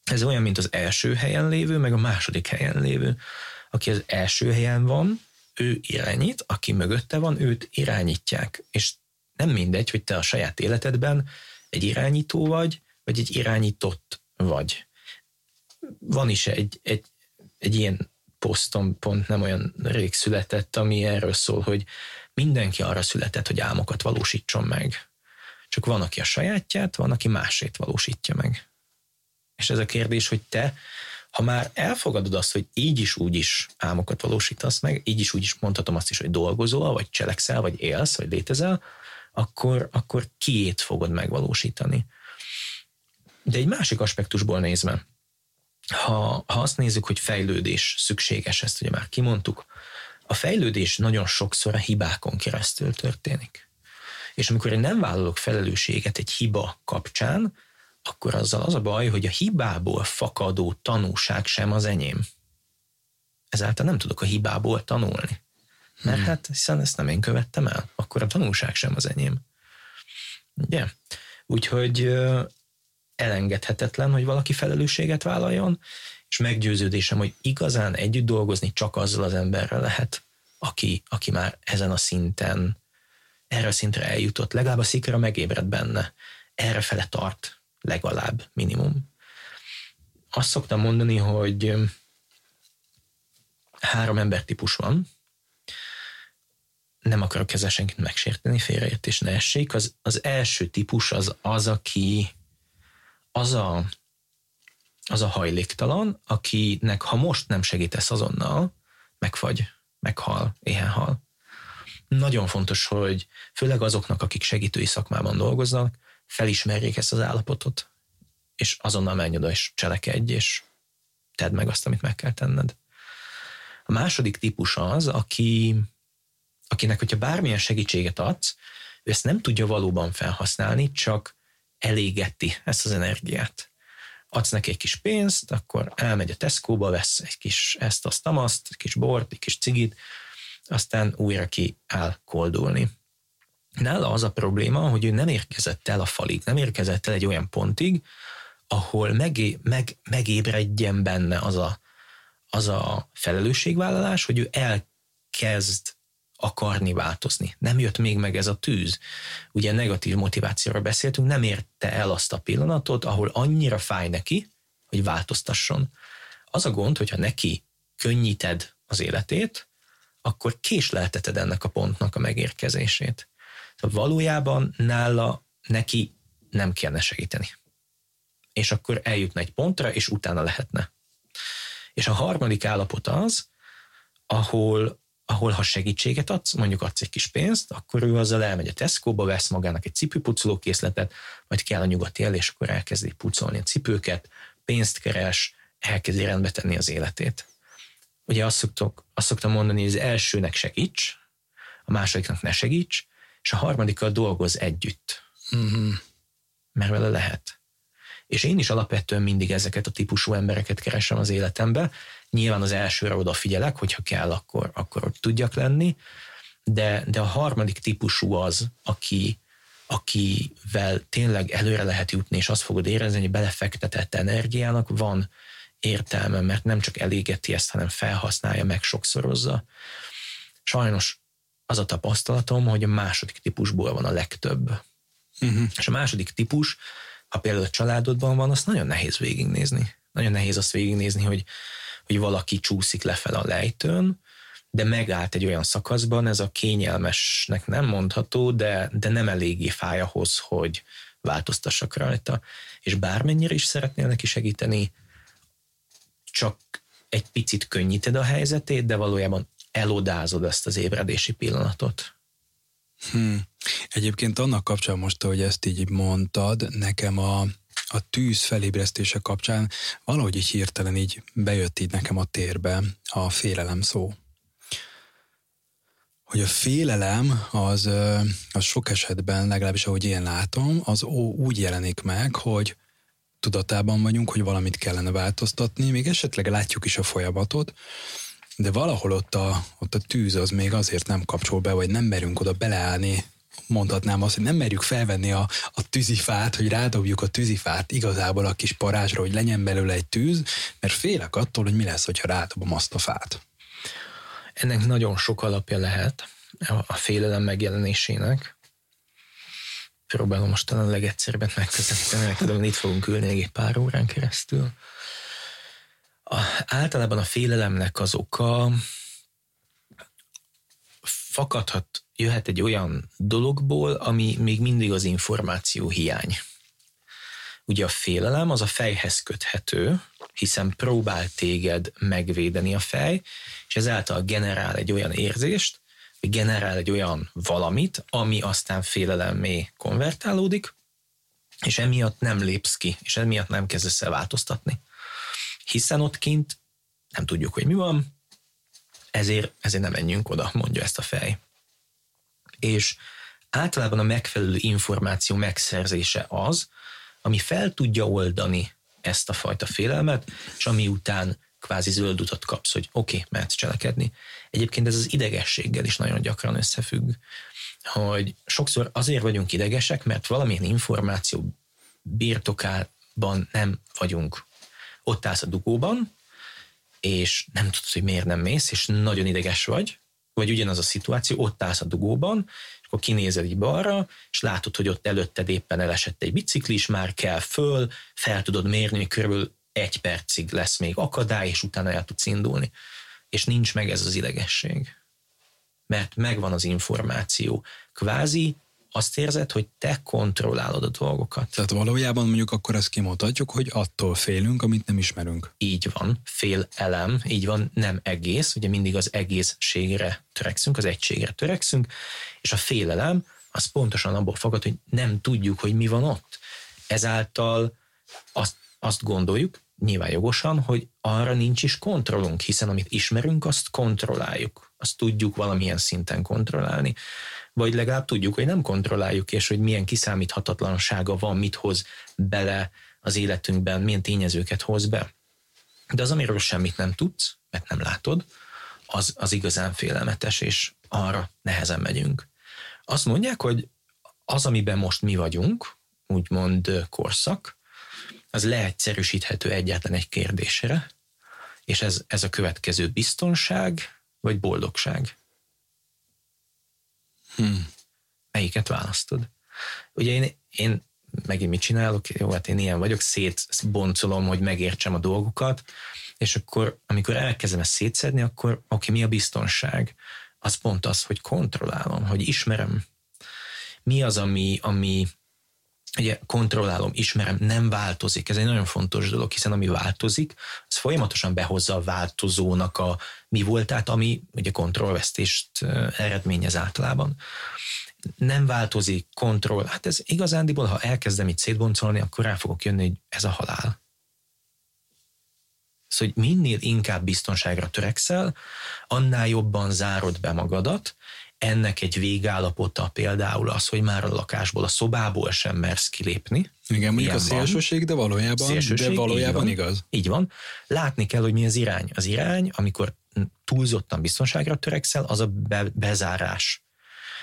ez olyan, mint az első helyen lévő, meg a második helyen lévő. Aki az első helyen van, ő irányít, aki mögötte van, őt irányítják. És nem mindegy, hogy te a saját életedben egy irányító vagy, vagy egy irányított vagy. Van is egy, egy, egy ilyen posztom, pont nem olyan rég született, ami erről szól, hogy mindenki arra született, hogy álmokat valósítson meg. Csak van, aki a sajátját, van, aki másét valósítja meg. És ez a kérdés, hogy te, ha már elfogadod azt, hogy így is úgy is álmokat valósítasz meg, így is úgy is mondhatom azt is, hogy dolgozol, vagy cselekszel, vagy élsz, vagy létezel, akkor, akkor kiét fogod megvalósítani. De egy másik aspektusból nézve, ha, ha azt nézzük, hogy fejlődés szükséges, ezt ugye már kimondtuk, a fejlődés nagyon sokszor a hibákon keresztül történik. És amikor én nem vállalok felelősséget egy hiba kapcsán, akkor azzal az a baj, hogy a hibából fakadó tanúság sem az enyém. Ezáltal nem tudok a hibából tanulni. Mert hmm. hát hiszen ezt nem én követtem el, akkor a tanulság sem az enyém. Ugye? Úgyhogy elengedhetetlen, hogy valaki felelősséget vállaljon, és meggyőződésem, hogy igazán együtt dolgozni csak azzal az emberrel lehet, aki, aki már ezen a szinten, erre a szintre eljutott, legalább a szikra megébred benne, erre fele tart, legalább, minimum. Azt szoktam mondani, hogy három embertípus van, nem akarok ezzel senkit megsérteni, félreértés ne essék. Az, az első típus az az, aki az a, az a hajléktalan, akinek ha most nem segítesz azonnal, megfagy, meghal, éhen hal. Nagyon fontos, hogy főleg azoknak, akik segítői szakmában dolgoznak, felismerjék ezt az állapotot, és azonnal menj oda, és cselekedj, és tedd meg azt, amit meg kell tenned. A második típus az, aki, akinek, hogyha bármilyen segítséget adsz, ő ezt nem tudja valóban felhasználni, csak elégeti ezt az energiát. Adsz neki egy kis pénzt, akkor elmegy a Tesco-ba, vesz egy kis ezt, azt, tamaszt, egy kis bort, egy kis cigit, aztán újra ki áll koldulni. Nála az a probléma, hogy ő nem érkezett el a falig, nem érkezett el egy olyan pontig, ahol megé, meg, megébredjen benne az a, az a felelősségvállalás, hogy ő elkezd akarni változni. Nem jött még meg ez a tűz. Ugye negatív motivációra beszéltünk, nem érte el azt a pillanatot, ahol annyira fáj neki, hogy változtasson. Az a gond, hogyha neki könnyíted az életét, akkor késlelteted ennek a pontnak a megérkezését. Szóval valójában nála neki nem kellene segíteni. És akkor eljutna egy pontra, és utána lehetne. És a harmadik állapot az, ahol ahol ha segítséget adsz, mondjuk adsz egy kis pénzt, akkor ő azzal elmegy a Tesco-ba, vesz magának egy cipőpucoló készletet, vagy kell a nyugati el, és akkor elkezdi pucolni a cipőket, pénzt keres, elkezdi rendbe tenni az életét. Ugye azt, szoktok, azt szoktam mondani, hogy az elsőnek segíts, a másodiknak ne segíts, és a harmadikkal dolgoz együtt. Mm-hmm. Mert vele lehet. És én is alapvetően mindig ezeket a típusú embereket keresem az életembe, Nyilván az elsőre odafigyelek, hogyha kell, akkor, akkor ott tudjak lenni, de, de a harmadik típusú az, aki, akivel tényleg előre lehet jutni, és azt fogod érezni, hogy belefektetett energiának van értelme, mert nem csak elégeti ezt, hanem felhasználja, meg sokszorozza. Sajnos az a tapasztalatom, hogy a második típusból van a legtöbb. Uh-huh. És a második típus, ha például a családodban van, azt nagyon nehéz végignézni. Nagyon nehéz azt végignézni, hogy hogy valaki csúszik lefel a lejtőn, de megállt egy olyan szakaszban, ez a kényelmesnek nem mondható, de, de nem eléggé fáj ahhoz, hogy változtassak rajta. És bármennyire is szeretnél neki segíteni, csak egy picit könnyíted a helyzetét, de valójában elodázod ezt az ébredési pillanatot. Hmm. Egyébként annak kapcsán most, hogy ezt így mondtad, nekem a, a tűz felébresztése kapcsán valahogy így hirtelen így bejött így nekem a térbe a félelem szó. Hogy a félelem az, az sok esetben, legalábbis ahogy én látom, az úgy jelenik meg, hogy tudatában vagyunk, hogy valamit kellene változtatni, még esetleg látjuk is a folyamatot, de valahol ott a, ott a tűz az még azért nem kapcsol be, vagy nem merünk oda beleállni mondhatnám azt, hogy nem merjük felvenni a, a tűzifát, hogy rádobjuk a tűzifát igazából a kis parázsra, hogy legyen belőle egy tűz, mert félek attól, hogy mi lesz, hogyha rádobom azt a fát. Ennek nagyon sok alapja lehet a félelem megjelenésének. Próbálom most talán legegyszerűbbet megközelíteni, mert tudom, itt fogunk ülni egy pár órán keresztül. A, általában a félelemnek az oka fakadhat jöhet egy olyan dologból, ami még mindig az információ hiány. Ugye a félelem az a fejhez köthető, hiszen próbál téged megvédeni a fej, és ezáltal generál egy olyan érzést, vagy generál egy olyan valamit, ami aztán félelemmé konvertálódik, és emiatt nem lépsz ki, és emiatt nem kezdesz el változtatni. Hiszen ott kint nem tudjuk, hogy mi van, ezért, ezért nem menjünk oda, mondja ezt a fej és általában a megfelelő információ megszerzése az, ami fel tudja oldani ezt a fajta félelmet, és ami után kvázi zöld utat kapsz, hogy oké, okay, mehetsz cselekedni. Egyébként ez az idegességgel is nagyon gyakran összefügg, hogy sokszor azért vagyunk idegesek, mert valamilyen információ birtokában nem vagyunk. Ott állsz a dugóban, és nem tudod, hogy miért nem mész, és nagyon ideges vagy, vagy ugyanaz a szituáció, ott állsz a dugóban, és akkor kinézel így balra, és látod, hogy ott előtted éppen elesett egy biciklis, már kell föl, fel tudod mérni, hogy körülbelül egy percig lesz még akadály, és utána el tudsz indulni. És nincs meg ez az idegesség. Mert megvan az információ. Kvázi azt érzed, hogy te kontrollálod a dolgokat. Tehát valójában mondjuk akkor ezt kimondhatjuk, hogy attól félünk, amit nem ismerünk. Így van, fél elem, így van, nem egész, ugye mindig az egészségre törekszünk, az egységre törekszünk, és a félelem az pontosan abból fakad, hogy nem tudjuk, hogy mi van ott. Ezáltal azt, azt gondoljuk, nyilván jogosan, hogy arra nincs is kontrollunk, hiszen amit ismerünk, azt kontrolláljuk. Azt tudjuk valamilyen szinten kontrollálni vagy legalább tudjuk, hogy nem kontrolláljuk, és hogy milyen kiszámíthatatlansága van, mit hoz bele az életünkben, milyen tényezőket hoz be. De az, amiről semmit nem tudsz, mert nem látod, az, az igazán félelmetes, és arra nehezen megyünk. Azt mondják, hogy az, amiben most mi vagyunk, úgymond korszak, az leegyszerűsíthető egyetlen egy kérdésre, és ez, ez a következő biztonság vagy boldogság. Hmm. Melyiket választod? Ugye én, én megint mit csinálok? Jó, hát én ilyen vagyok, szétboncolom, hogy megértsem a dolgokat, és akkor, amikor elkezdem ezt szétszedni, akkor oké, mi a biztonság? Az pont az, hogy kontrollálom, hogy ismerem. Mi az, ami, ami ugye kontrollálom, ismerem, nem változik. Ez egy nagyon fontos dolog, hiszen ami változik, az folyamatosan behozza a változónak a mi voltát, ami ugye kontrollvesztést eredményez általában. Nem változik, kontroll. Hát ez igazándiból, ha elkezdem itt szétboncolni, akkor rá fogok jönni, hogy ez a halál. Szóval, hogy minél inkább biztonságra törekszel, annál jobban zárod be magadat, ennek egy végállapota például az, hogy már a lakásból, a szobából sem mersz kilépni. Igen, mondjuk a szélsőség, de valójában, szélsőség, de valójában így van, igaz. Így van. Látni kell, hogy mi az irány. Az irány, amikor túlzottan biztonságra törekszel, az a be, bezárás.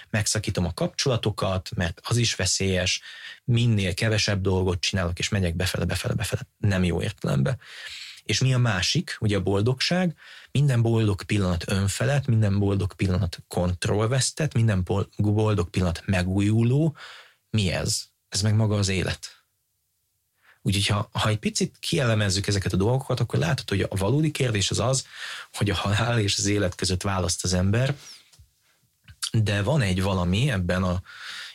Megszakítom a kapcsolatokat, mert az is veszélyes, minél kevesebb dolgot csinálok, és megyek befele, befele, befele, nem jó értelemben. És mi a másik, ugye a boldogság, minden boldog pillanat önfelett, minden boldog pillanat kontrollvesztett, minden boldog pillanat megújuló. Mi ez? Ez meg maga az élet. Úgyhogy ha, ha egy picit kielemezzük ezeket a dolgokat, akkor látod, hogy a valódi kérdés az az, hogy a halál és az élet között választ az ember, de van egy valami ebben a,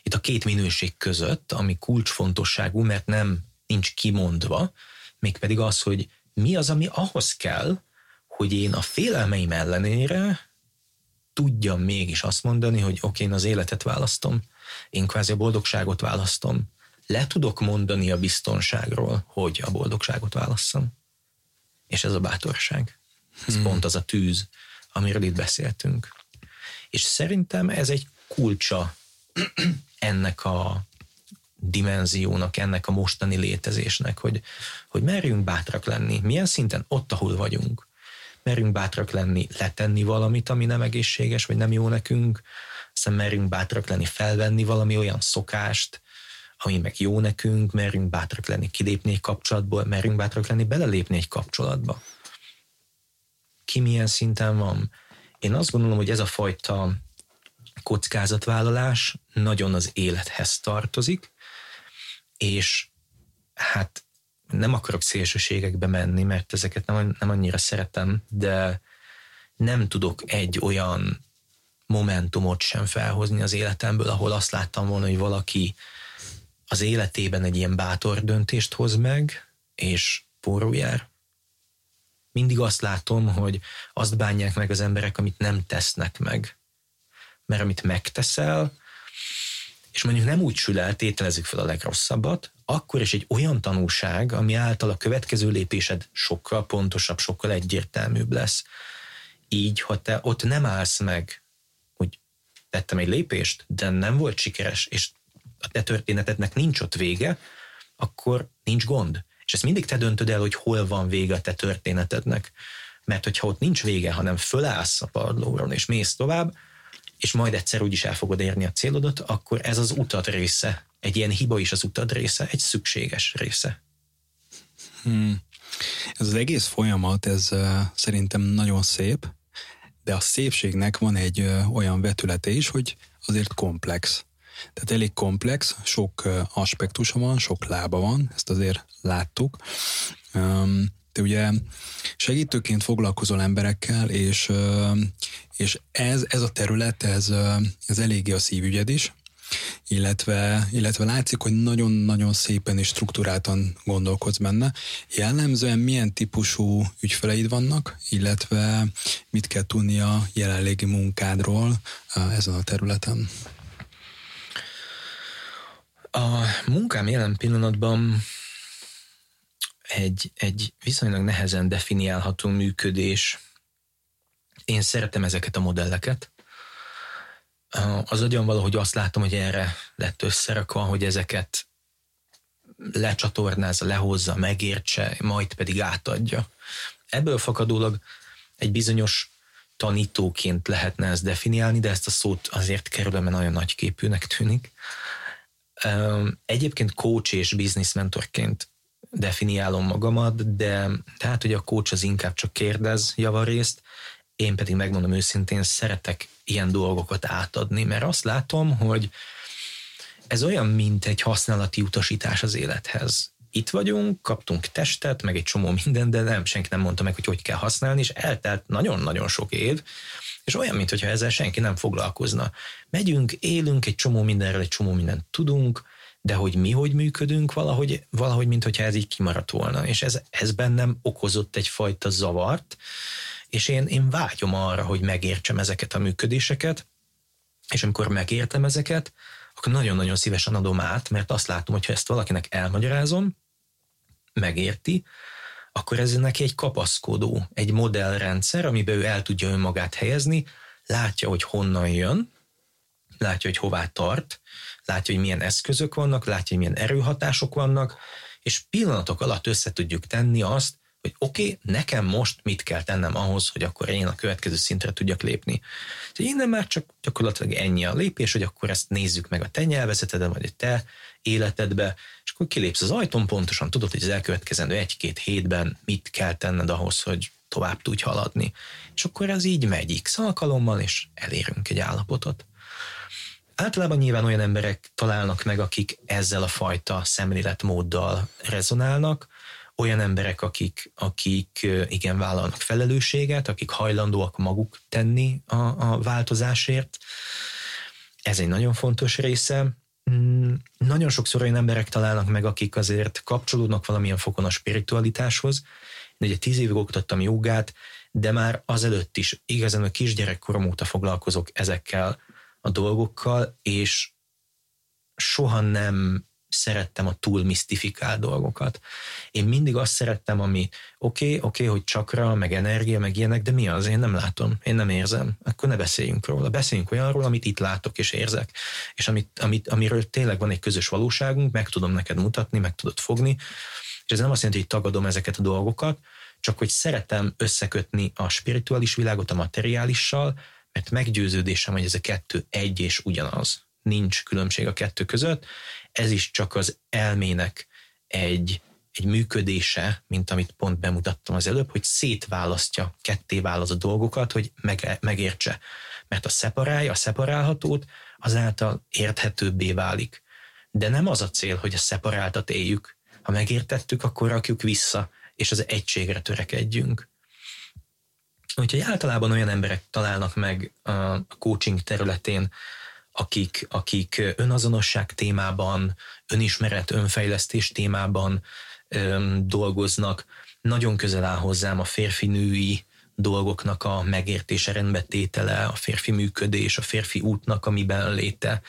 itt a két minőség között, ami kulcsfontosságú, mert nem nincs kimondva, mégpedig az, hogy mi az, ami ahhoz kell, hogy én a félelmeim ellenére tudjam mégis azt mondani, hogy oké, én az életet választom, én kvázi a boldogságot választom. Le tudok mondani a biztonságról, hogy a boldogságot válasszam. És ez a bátorság. Ez hmm. pont az a tűz, amiről itt beszéltünk. És szerintem ez egy kulcsa [clears throat] ennek a dimenziónak, ennek a mostani létezésnek, hogy, hogy merjünk bátrak lenni. Milyen szinten? Ott, ahol vagyunk. Merjünk bátrak lenni, letenni valamit, ami nem egészséges, vagy nem jó nekünk, aztán merjünk bátrak lenni, felvenni valami olyan szokást, ami meg jó nekünk, merjünk bátrak lenni, kilépni egy kapcsolatból, merjünk bátrak lenni, belelépni egy kapcsolatba. Ki milyen szinten van? Én azt gondolom, hogy ez a fajta kockázatvállalás nagyon az élethez tartozik, és hát nem akarok szélsőségekbe menni, mert ezeket nem, nem annyira szeretem, de nem tudok egy olyan momentumot sem felhozni az életemből, ahol azt láttam volna, hogy valaki az életében egy ilyen bátor döntést hoz meg, és jár. Mindig azt látom, hogy azt bánják meg az emberek, amit nem tesznek meg. Mert amit megteszel, és mondjuk nem úgy sül el, tételezzük fel a legrosszabbat, akkor is egy olyan tanúság, ami által a következő lépésed sokkal pontosabb, sokkal egyértelműbb lesz. Így, ha te ott nem állsz meg, hogy tettem egy lépést, de nem volt sikeres, és a te történetednek nincs ott vége, akkor nincs gond. És ezt mindig te döntöd el, hogy hol van vége a te történetednek. Mert hogyha ott nincs vége, hanem fölállsz a padlóról és mész tovább, és majd egyszer úgyis el fogod érni a célodat, akkor ez az utat része. Egy ilyen hiba is az utad része, egy szükséges része. Hmm. Ez az egész folyamat, ez szerintem nagyon szép, de a szépségnek van egy olyan vetülete is, hogy azért komplex. Tehát elég komplex, sok aspektusa van, sok lába van, ezt azért láttuk. Te ugye segítőként foglalkozol emberekkel, és, és ez, ez a terület, ez, ez eléggé a szívügyed is, illetve, illetve látszik, hogy nagyon-nagyon szépen és struktúráltan gondolkodsz benne. Jellemzően milyen típusú ügyfeleid vannak, illetve mit kell tudni a jelenlegi munkádról ezen a területen? A munkám jelen pillanatban egy, egy viszonylag nehezen definiálható működés. Én szeretem ezeket a modelleket. Az agyam valahogy azt látom, hogy erre lett összerakva, hogy ezeket lecsatornázza, lehozza, megértse, majd pedig átadja. Ebből fakadólag egy bizonyos tanítóként lehetne ezt definiálni, de ezt a szót azért kerülöm, mert nagyon nagyképűnek tűnik. Egyébként coach és business mentorként definiálom magamat, de tehát, hogy a coach az inkább csak kérdez javarészt, én pedig megmondom őszintén, szeretek ilyen dolgokat átadni, mert azt látom, hogy ez olyan, mint egy használati utasítás az élethez. Itt vagyunk, kaptunk testet, meg egy csomó minden, de nem, senki nem mondta meg, hogy hogy kell használni, és eltelt nagyon-nagyon sok év, és olyan, mintha ezzel senki nem foglalkozna. Megyünk, élünk, egy csomó mindenről, egy csomó mindent tudunk, de hogy mi hogy működünk, valahogy, valahogy mint hogyha ez így kimaradt volna. És ez, ez bennem okozott egyfajta zavart, és én, én vágyom arra, hogy megértsem ezeket a működéseket, és amikor megértem ezeket, akkor nagyon-nagyon szívesen adom át, mert azt látom, hogy ha ezt valakinek elmagyarázom, megérti, akkor ez neki egy kapaszkodó, egy modellrendszer, amiben ő el tudja önmagát helyezni, látja, hogy honnan jön, látja, hogy hová tart, látja, hogy milyen eszközök vannak, látja, hogy milyen erőhatások vannak, és pillanatok alatt össze tudjuk tenni azt, hogy oké, okay, nekem most mit kell tennem ahhoz, hogy akkor én a következő szintre tudjak lépni. Tehát innen már csak gyakorlatilag ennyi a lépés, hogy akkor ezt nézzük meg a te nyelvezeteden, vagy a te életedbe, és akkor kilépsz az ajtón, pontosan tudod, hogy az elkövetkezendő egy-két hétben mit kell tenned ahhoz, hogy tovább tudj haladni. És akkor ez így megy x alkalommal, és elérünk egy állapotot. Általában nyilván olyan emberek találnak meg, akik ezzel a fajta szemléletmóddal rezonálnak, olyan emberek, akik, akik igen vállalnak felelősséget, akik hajlandóak maguk tenni a, a változásért. Ez egy nagyon fontos része. Mm, nagyon sokszor olyan emberek találnak meg, akik azért kapcsolódnak valamilyen fokon a spiritualitáshoz. Én ugye tíz évig oktattam jogát, de már azelőtt is igazán a kisgyerekkorom óta foglalkozok ezekkel a dolgokkal, és soha nem szerettem a túl misztifikált dolgokat. Én mindig azt szerettem, ami oké, okay, oké, okay, hogy csakra, meg energia, meg ilyenek, de mi az? Én nem látom, én nem érzem. Akkor ne beszéljünk róla. Beszéljünk olyanról, amit itt látok és érzek, és amit, amit, amiről tényleg van egy közös valóságunk, meg tudom neked mutatni, meg tudod fogni, és ez nem azt jelenti, hogy tagadom ezeket a dolgokat, csak hogy szeretem összekötni a spirituális világot a materiálissal, mert meggyőződésem, hogy ez a kettő egy és ugyanaz. Nincs különbség a kettő között. Ez is csak az elmének egy, egy működése, mint amit pont bemutattam az előbb, hogy szétválasztja, ketté választ a dolgokat, hogy meg, megértse. Mert a szeparálja, a szeparálhatót, azáltal érthetőbbé válik. De nem az a cél, hogy a szeparáltat éljük. Ha megértettük, akkor rakjuk vissza, és az egységre törekedjünk. Úgyhogy általában olyan emberek találnak meg a coaching területén, akik, akik önazonosság témában, önismeret, önfejlesztés témában öm, dolgoznak. Nagyon közel áll hozzám a férfi-női dolgoknak a megértése, rendbetétele, a férfi működés, a férfi útnak, amiben léte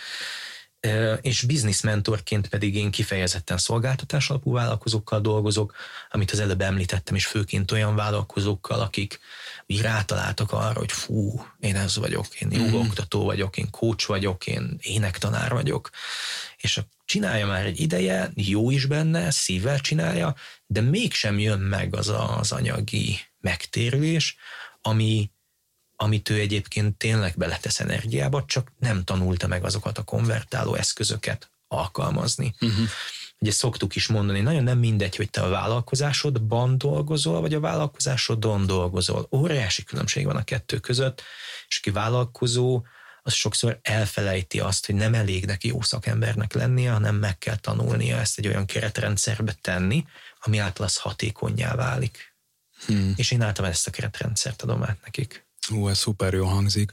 és business mentorként pedig én kifejezetten szolgáltatás alapú vállalkozókkal dolgozok, amit az előbb említettem, és főként olyan vállalkozókkal, akik így rátaláltak arra, hogy fú, én ez vagyok, én mhm. jogoktató vagyok, én coach vagyok, én énektanár vagyok, és csinálja már egy ideje, jó is benne, szívvel csinálja, de mégsem jön meg az a, az anyagi megtérülés, ami, amit ő egyébként tényleg beletesz energiába, csak nem tanulta meg azokat a konvertáló eszközöket alkalmazni. Uh-huh. ugye szoktuk is mondani, nagyon nem mindegy, hogy te a vállalkozásodban dolgozol, vagy a vállalkozásodon dolgozol. Óriási különbség van a kettő között, és aki vállalkozó, az sokszor elfelejti azt, hogy nem elég neki jó szakembernek lennie, hanem meg kell tanulnia ezt egy olyan keretrendszerbe tenni, ami által az hatékonyá válik. Hmm. És én általában ezt a keretrendszert adom át nekik. Ú, ez szuper jó hangzik.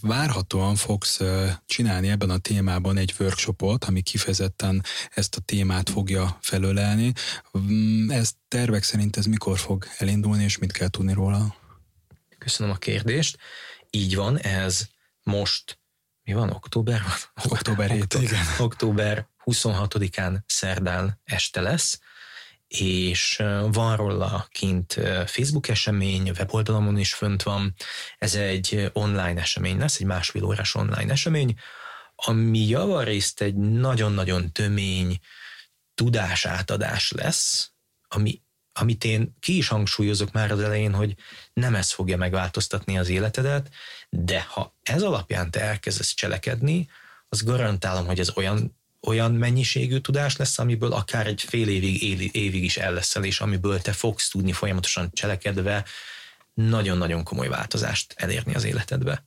Várhatóan fogsz csinálni ebben a témában egy workshopot, ami kifejezetten ezt a témát fogja felölelni. Mm, ez tervek szerint ez mikor fog elindulni, és mit kell tudni róla? Köszönöm a kérdést. Így van, ez most, mi van, október? Október 7, [laughs] igen. Október 26-án szerdán este lesz, és van róla kint Facebook esemény, weboldalamon is fönt van. Ez egy online esemény lesz, egy másfél órás online esemény, ami javarészt egy nagyon-nagyon tömény tudásátadás lesz, ami, amit én ki is hangsúlyozok már az elején, hogy nem ez fogja megváltoztatni az életedet, de ha ez alapján te elkezdesz cselekedni, az garantálom, hogy ez olyan olyan mennyiségű tudás lesz, amiből akár egy fél évig, évig is el leszel, és amiből te fogsz tudni folyamatosan cselekedve nagyon-nagyon komoly változást elérni az életedbe.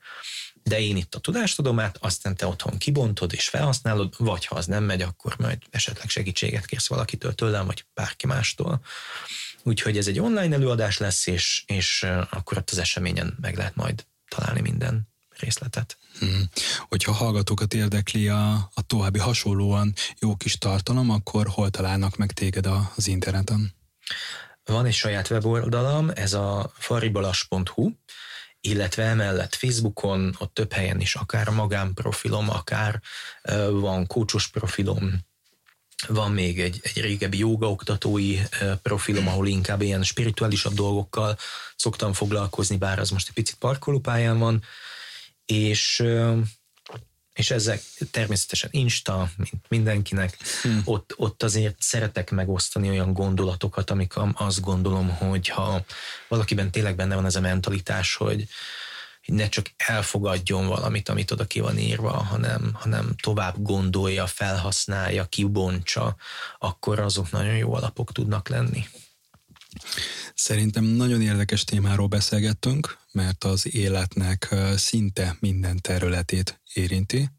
De én itt a tudást adom át, aztán te otthon kibontod és felhasználod, vagy ha az nem megy, akkor majd esetleg segítséget kérsz valakitől tőlem, vagy bárki mástól. Úgyhogy ez egy online előadás lesz, és, és akkor ott az eseményen meg lehet majd találni minden részletet. Hmm. Hogyha hallgatókat érdekli a, a további hasonlóan jó kis tartalom, akkor hol találnak meg téged az interneten? Van egy saját weboldalam, ez a faribalas.hu, illetve emellett Facebookon, ott több helyen is akár magánprofilom, akár van kócsos profilom, van még egy, egy régebbi jogaoktatói profilom, ahol inkább ilyen spirituálisabb dolgokkal szoktam foglalkozni, bár az most egy picit parkolópályán van, és és ezek természetesen Insta, mint mindenkinek, hmm. ott, ott azért szeretek megosztani olyan gondolatokat, amik azt gondolom, hogy ha valakiben tényleg benne van ez a mentalitás, hogy ne csak elfogadjon valamit, amit oda ki van írva, hanem, hanem tovább gondolja, felhasználja, kibontsa, akkor azok nagyon jó alapok tudnak lenni. Szerintem nagyon érdekes témáról beszélgettünk, mert az életnek szinte minden területét érinti.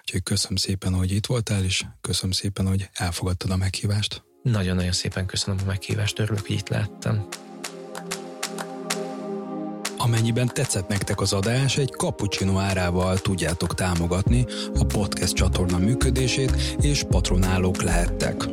Úgyhogy köszönöm szépen, hogy itt voltál, és köszönöm szépen, hogy elfogadtad a meghívást. Nagyon-nagyon szépen köszönöm a meghívást, örülök, hogy itt lehettem. Amennyiben tetszett nektek az adás, egy cappuccino árával tudjátok támogatni a podcast csatorna működését, és patronálók lehettek.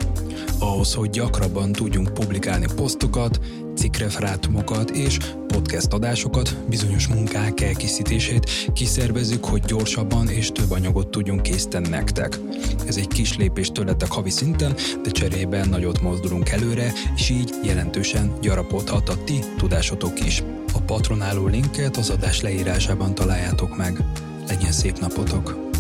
Ahhoz, hogy gyakrabban tudjunk publikálni posztokat, cikkreferátumokat és podcast adásokat, bizonyos munkák elkészítését kiszervezzük, hogy gyorsabban és több anyagot tudjunk készíteni nektek. Ez egy kis lépés tőletek havi szinten, de cserében nagyot mozdulunk előre, és így jelentősen gyarapodhat a ti tudásotok is. A patronáló linket az adás leírásában találjátok meg. Legyen szép napotok!